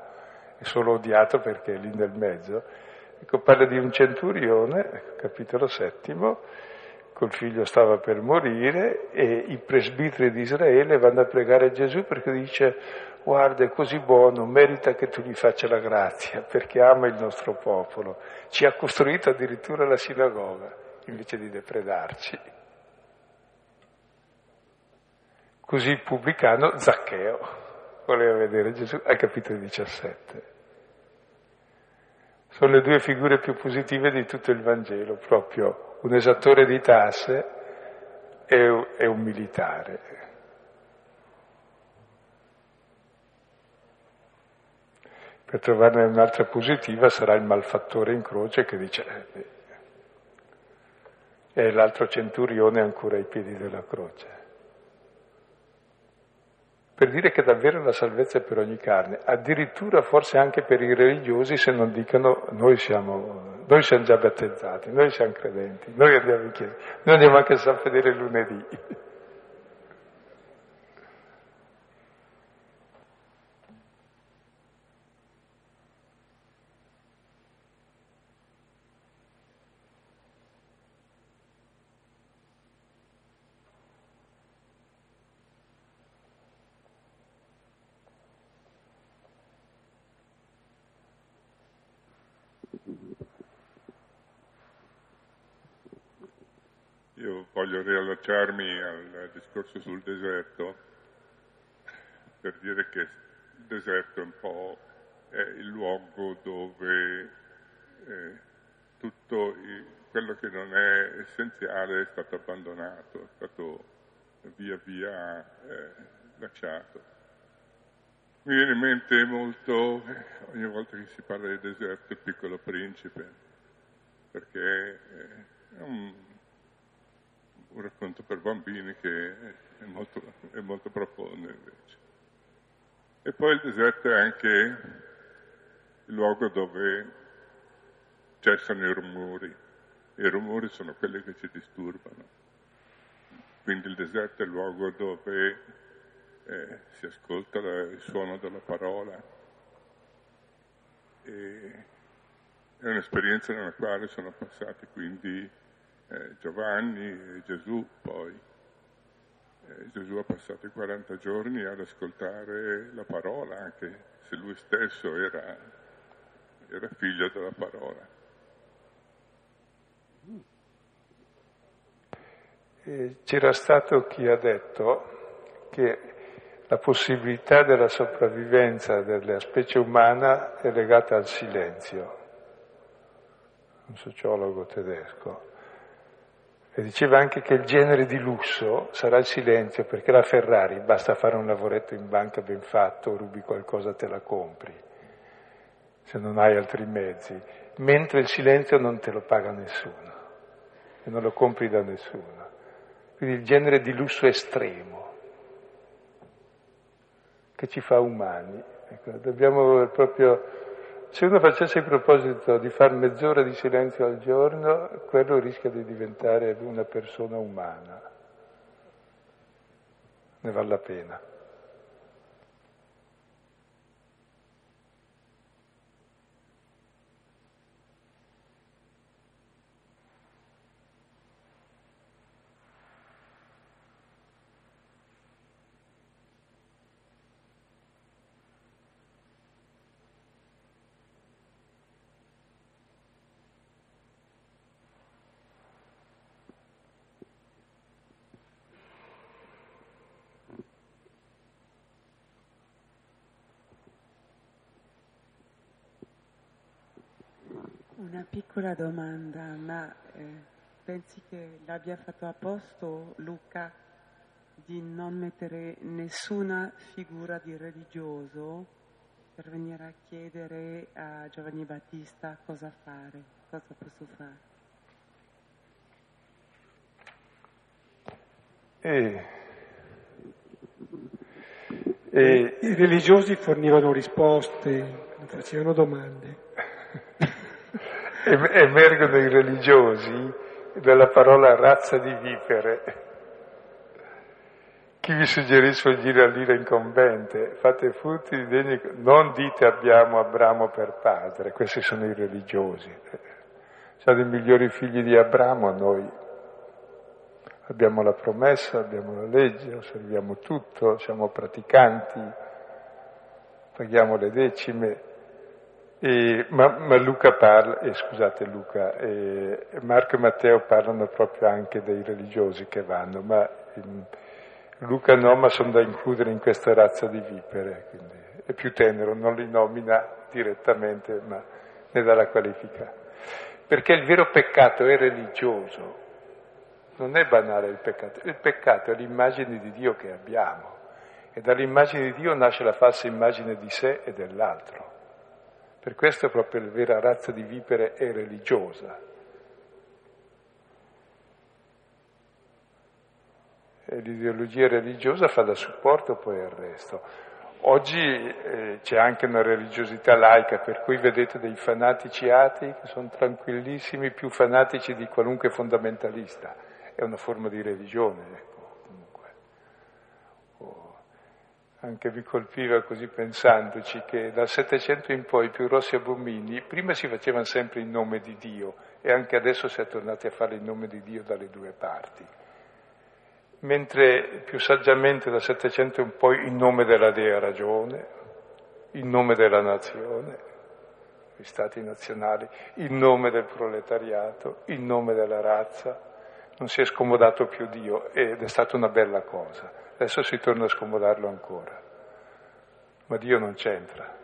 [SPEAKER 1] è solo odiato perché è lì nel mezzo. Ecco, parla di un centurione, capitolo settimo, col figlio stava per morire e i presbiteri di Israele vanno a pregare Gesù perché dice guarda è così buono, merita che tu gli faccia la grazia perché ama il nostro popolo, ci ha costruito addirittura la sinagoga invece di depredarci. Così il pubblicano Zaccheo voleva vedere Gesù al capitolo 17. Sono le due figure più positive di tutto il Vangelo, proprio un esattore di tasse e un militare. Per trovarne un'altra positiva sarà il malfattore in croce che dice eh, e l'altro centurione ancora ai piedi della croce per dire che davvero la salvezza è per ogni carne, addirittura forse anche per i religiosi se non dicono noi siamo, noi siamo già battezzati, noi siamo credenti, noi andiamo in chiesa, noi andiamo anche a San Fedele lunedì.
[SPEAKER 6] Riallacciarmi al discorso sul deserto per dire che il deserto è un po' è il luogo dove eh, tutto il, quello che non è essenziale è stato abbandonato, è stato via via eh, lasciato. Mi viene in mente molto, eh, ogni volta che si parla di deserto, il piccolo principe, perché eh, è un un racconto per bambini che è molto, è molto profondo invece. E poi il deserto è anche il luogo dove cessano i rumori, e i rumori sono quelli che ci disturbano. Quindi il deserto è il luogo dove eh, si ascolta il suono della parola. E è un'esperienza nella quale sono passati quindi eh, Giovanni e Gesù poi. Eh, Gesù ha passato i 40 giorni ad ascoltare la parola, anche se lui stesso era, era figlio della parola.
[SPEAKER 1] C'era stato chi ha detto che la possibilità della sopravvivenza della specie umana è legata al silenzio, un sociologo tedesco. E diceva anche che il genere di lusso sarà il silenzio, perché la Ferrari basta fare un lavoretto in banca ben fatto, rubi qualcosa, te la compri, se non hai altri mezzi, mentre il silenzio non te lo paga nessuno e non lo compri da nessuno. Quindi il genere di lusso estremo che ci fa umani. Ecco, dobbiamo proprio se uno facesse il proposito di fare mezz'ora di silenzio al giorno, quello rischia di diventare una persona umana. Ne vale la pena.
[SPEAKER 3] Una piccola domanda, ma eh, pensi che l'abbia fatto a posto Luca
[SPEAKER 7] di non mettere nessuna figura di religioso per venire a chiedere a Giovanni Battista cosa fare, cosa posso fare.
[SPEAKER 1] E,
[SPEAKER 2] e, I religiosi fornivano risposte, facevano domande.
[SPEAKER 1] Emergono i religiosi dalla parola razza di vipere. Chi vi suggerisce di dire all'ira incombente? Fate frutti di degni... Non dite abbiamo Abramo per padre, questi sono i religiosi. Siamo i migliori figli di Abramo noi. Abbiamo la promessa, abbiamo la legge, osserviamo tutto, siamo praticanti, paghiamo le decime. E, ma, ma, Luca parla, eh, scusate Luca, eh, Marco e Matteo parlano proprio anche dei religiosi che vanno, ma eh, Luca no, ma sono da includere in questa razza di vipere, quindi è più tenero, non li nomina direttamente, ma ne dà la qualifica. Perché il vero peccato è religioso, non è banale il peccato, il peccato è l'immagine di Dio che abbiamo e dall'immagine di Dio nasce la falsa immagine di sé e dell'altro. Per questo proprio la vera razza di vipere è religiosa. E l'ideologia religiosa fa da supporto poi al resto. Oggi eh, c'è anche una religiosità laica, per cui vedete dei fanatici atei che sono tranquillissimi, più fanatici di qualunque fondamentalista è una forma di religione, ecco, comunque. Oh, anche mi colpiva così pensandoci che dal Settecento in poi più grossi abomini prima si facevano sempre in nome di Dio e anche adesso si è tornati a fare in nome di Dio dalle due parti. Mentre più saggiamente dal Settecento in poi in nome della Dea ragione, in nome della nazione, gli stati nazionali, in nome del proletariato, in nome della razza, non si è scomodato più Dio ed è stata una bella cosa. Adesso si torna a scomodarlo ancora, ma Dio non c'entra.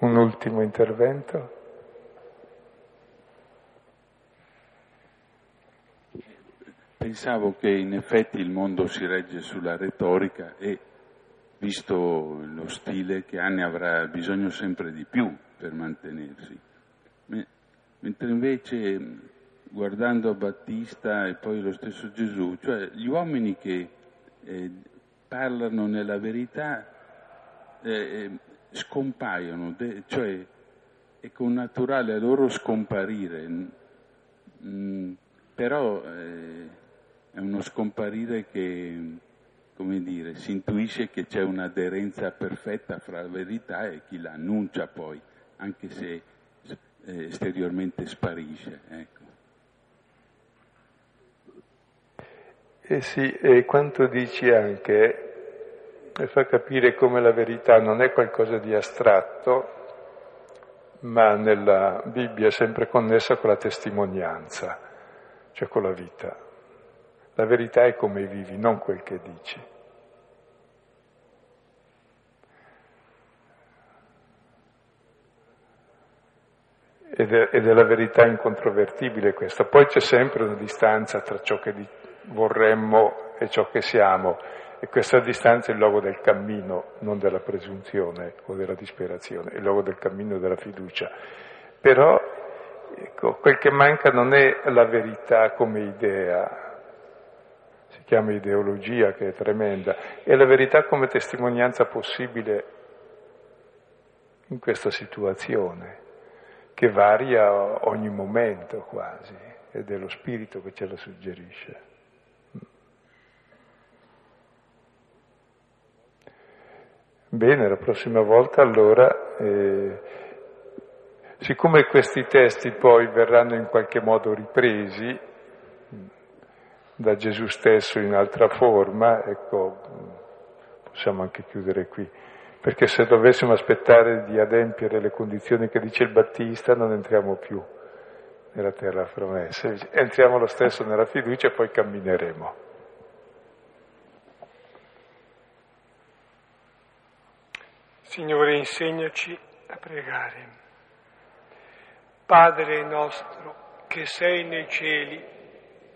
[SPEAKER 1] Un ultimo intervento.
[SPEAKER 8] Pensavo che in effetti il mondo si regge sulla retorica e, visto lo stile che Anne avrà bisogno sempre di più per mantenersi, mentre invece guardando Battista e poi lo stesso Gesù, cioè gli uomini che eh, parlano nella verità eh, eh scompaiono, de, cioè è con naturale a loro scomparire, mm, però eh, è uno scomparire che, come dire, si intuisce che c'è un'aderenza perfetta fra la verità e chi la annuncia poi, anche se eh, esteriormente sparisce. Ecco.
[SPEAKER 1] Eh sì, e quanto dici anche, fa capire come la verità non è qualcosa di astratto, ma nella Bibbia è sempre connessa con la testimonianza, cioè con la vita. La verità è come vivi, non quel che dici. Ed è, ed è, la verità incontrovertibile questa. Poi c'è sempre una distanza tra ciò che vorremmo e ciò che siamo, e questa distanza è il luogo del cammino, non della presunzione o della disperazione, è il luogo del cammino della fiducia. Però ecco, quel che manca non è la verità come idea, chiama ideologia, che è tremenda, è la verità come testimonianza possibile in questa situazione, che varia ogni momento quasi, ed è lo spirito che ce la suggerisce. Bene, la prossima volta allora, eh, siccome questi testi poi verranno in qualche modo ripresi, da Gesù stesso in altra forma, ecco, possiamo anche chiudere qui, perché se dovessimo aspettare di adempiere le condizioni che dice il Battista non entriamo più nella terra promessa, entriamo lo stesso nella fiducia e poi cammineremo.
[SPEAKER 2] Signore, insegnaci a pregare. Padre nostro che sei nei cieli,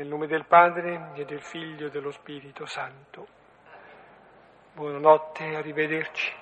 [SPEAKER 2] Nel nome del Padre e del Figlio e dello Spirito Santo. Buonanotte, arrivederci.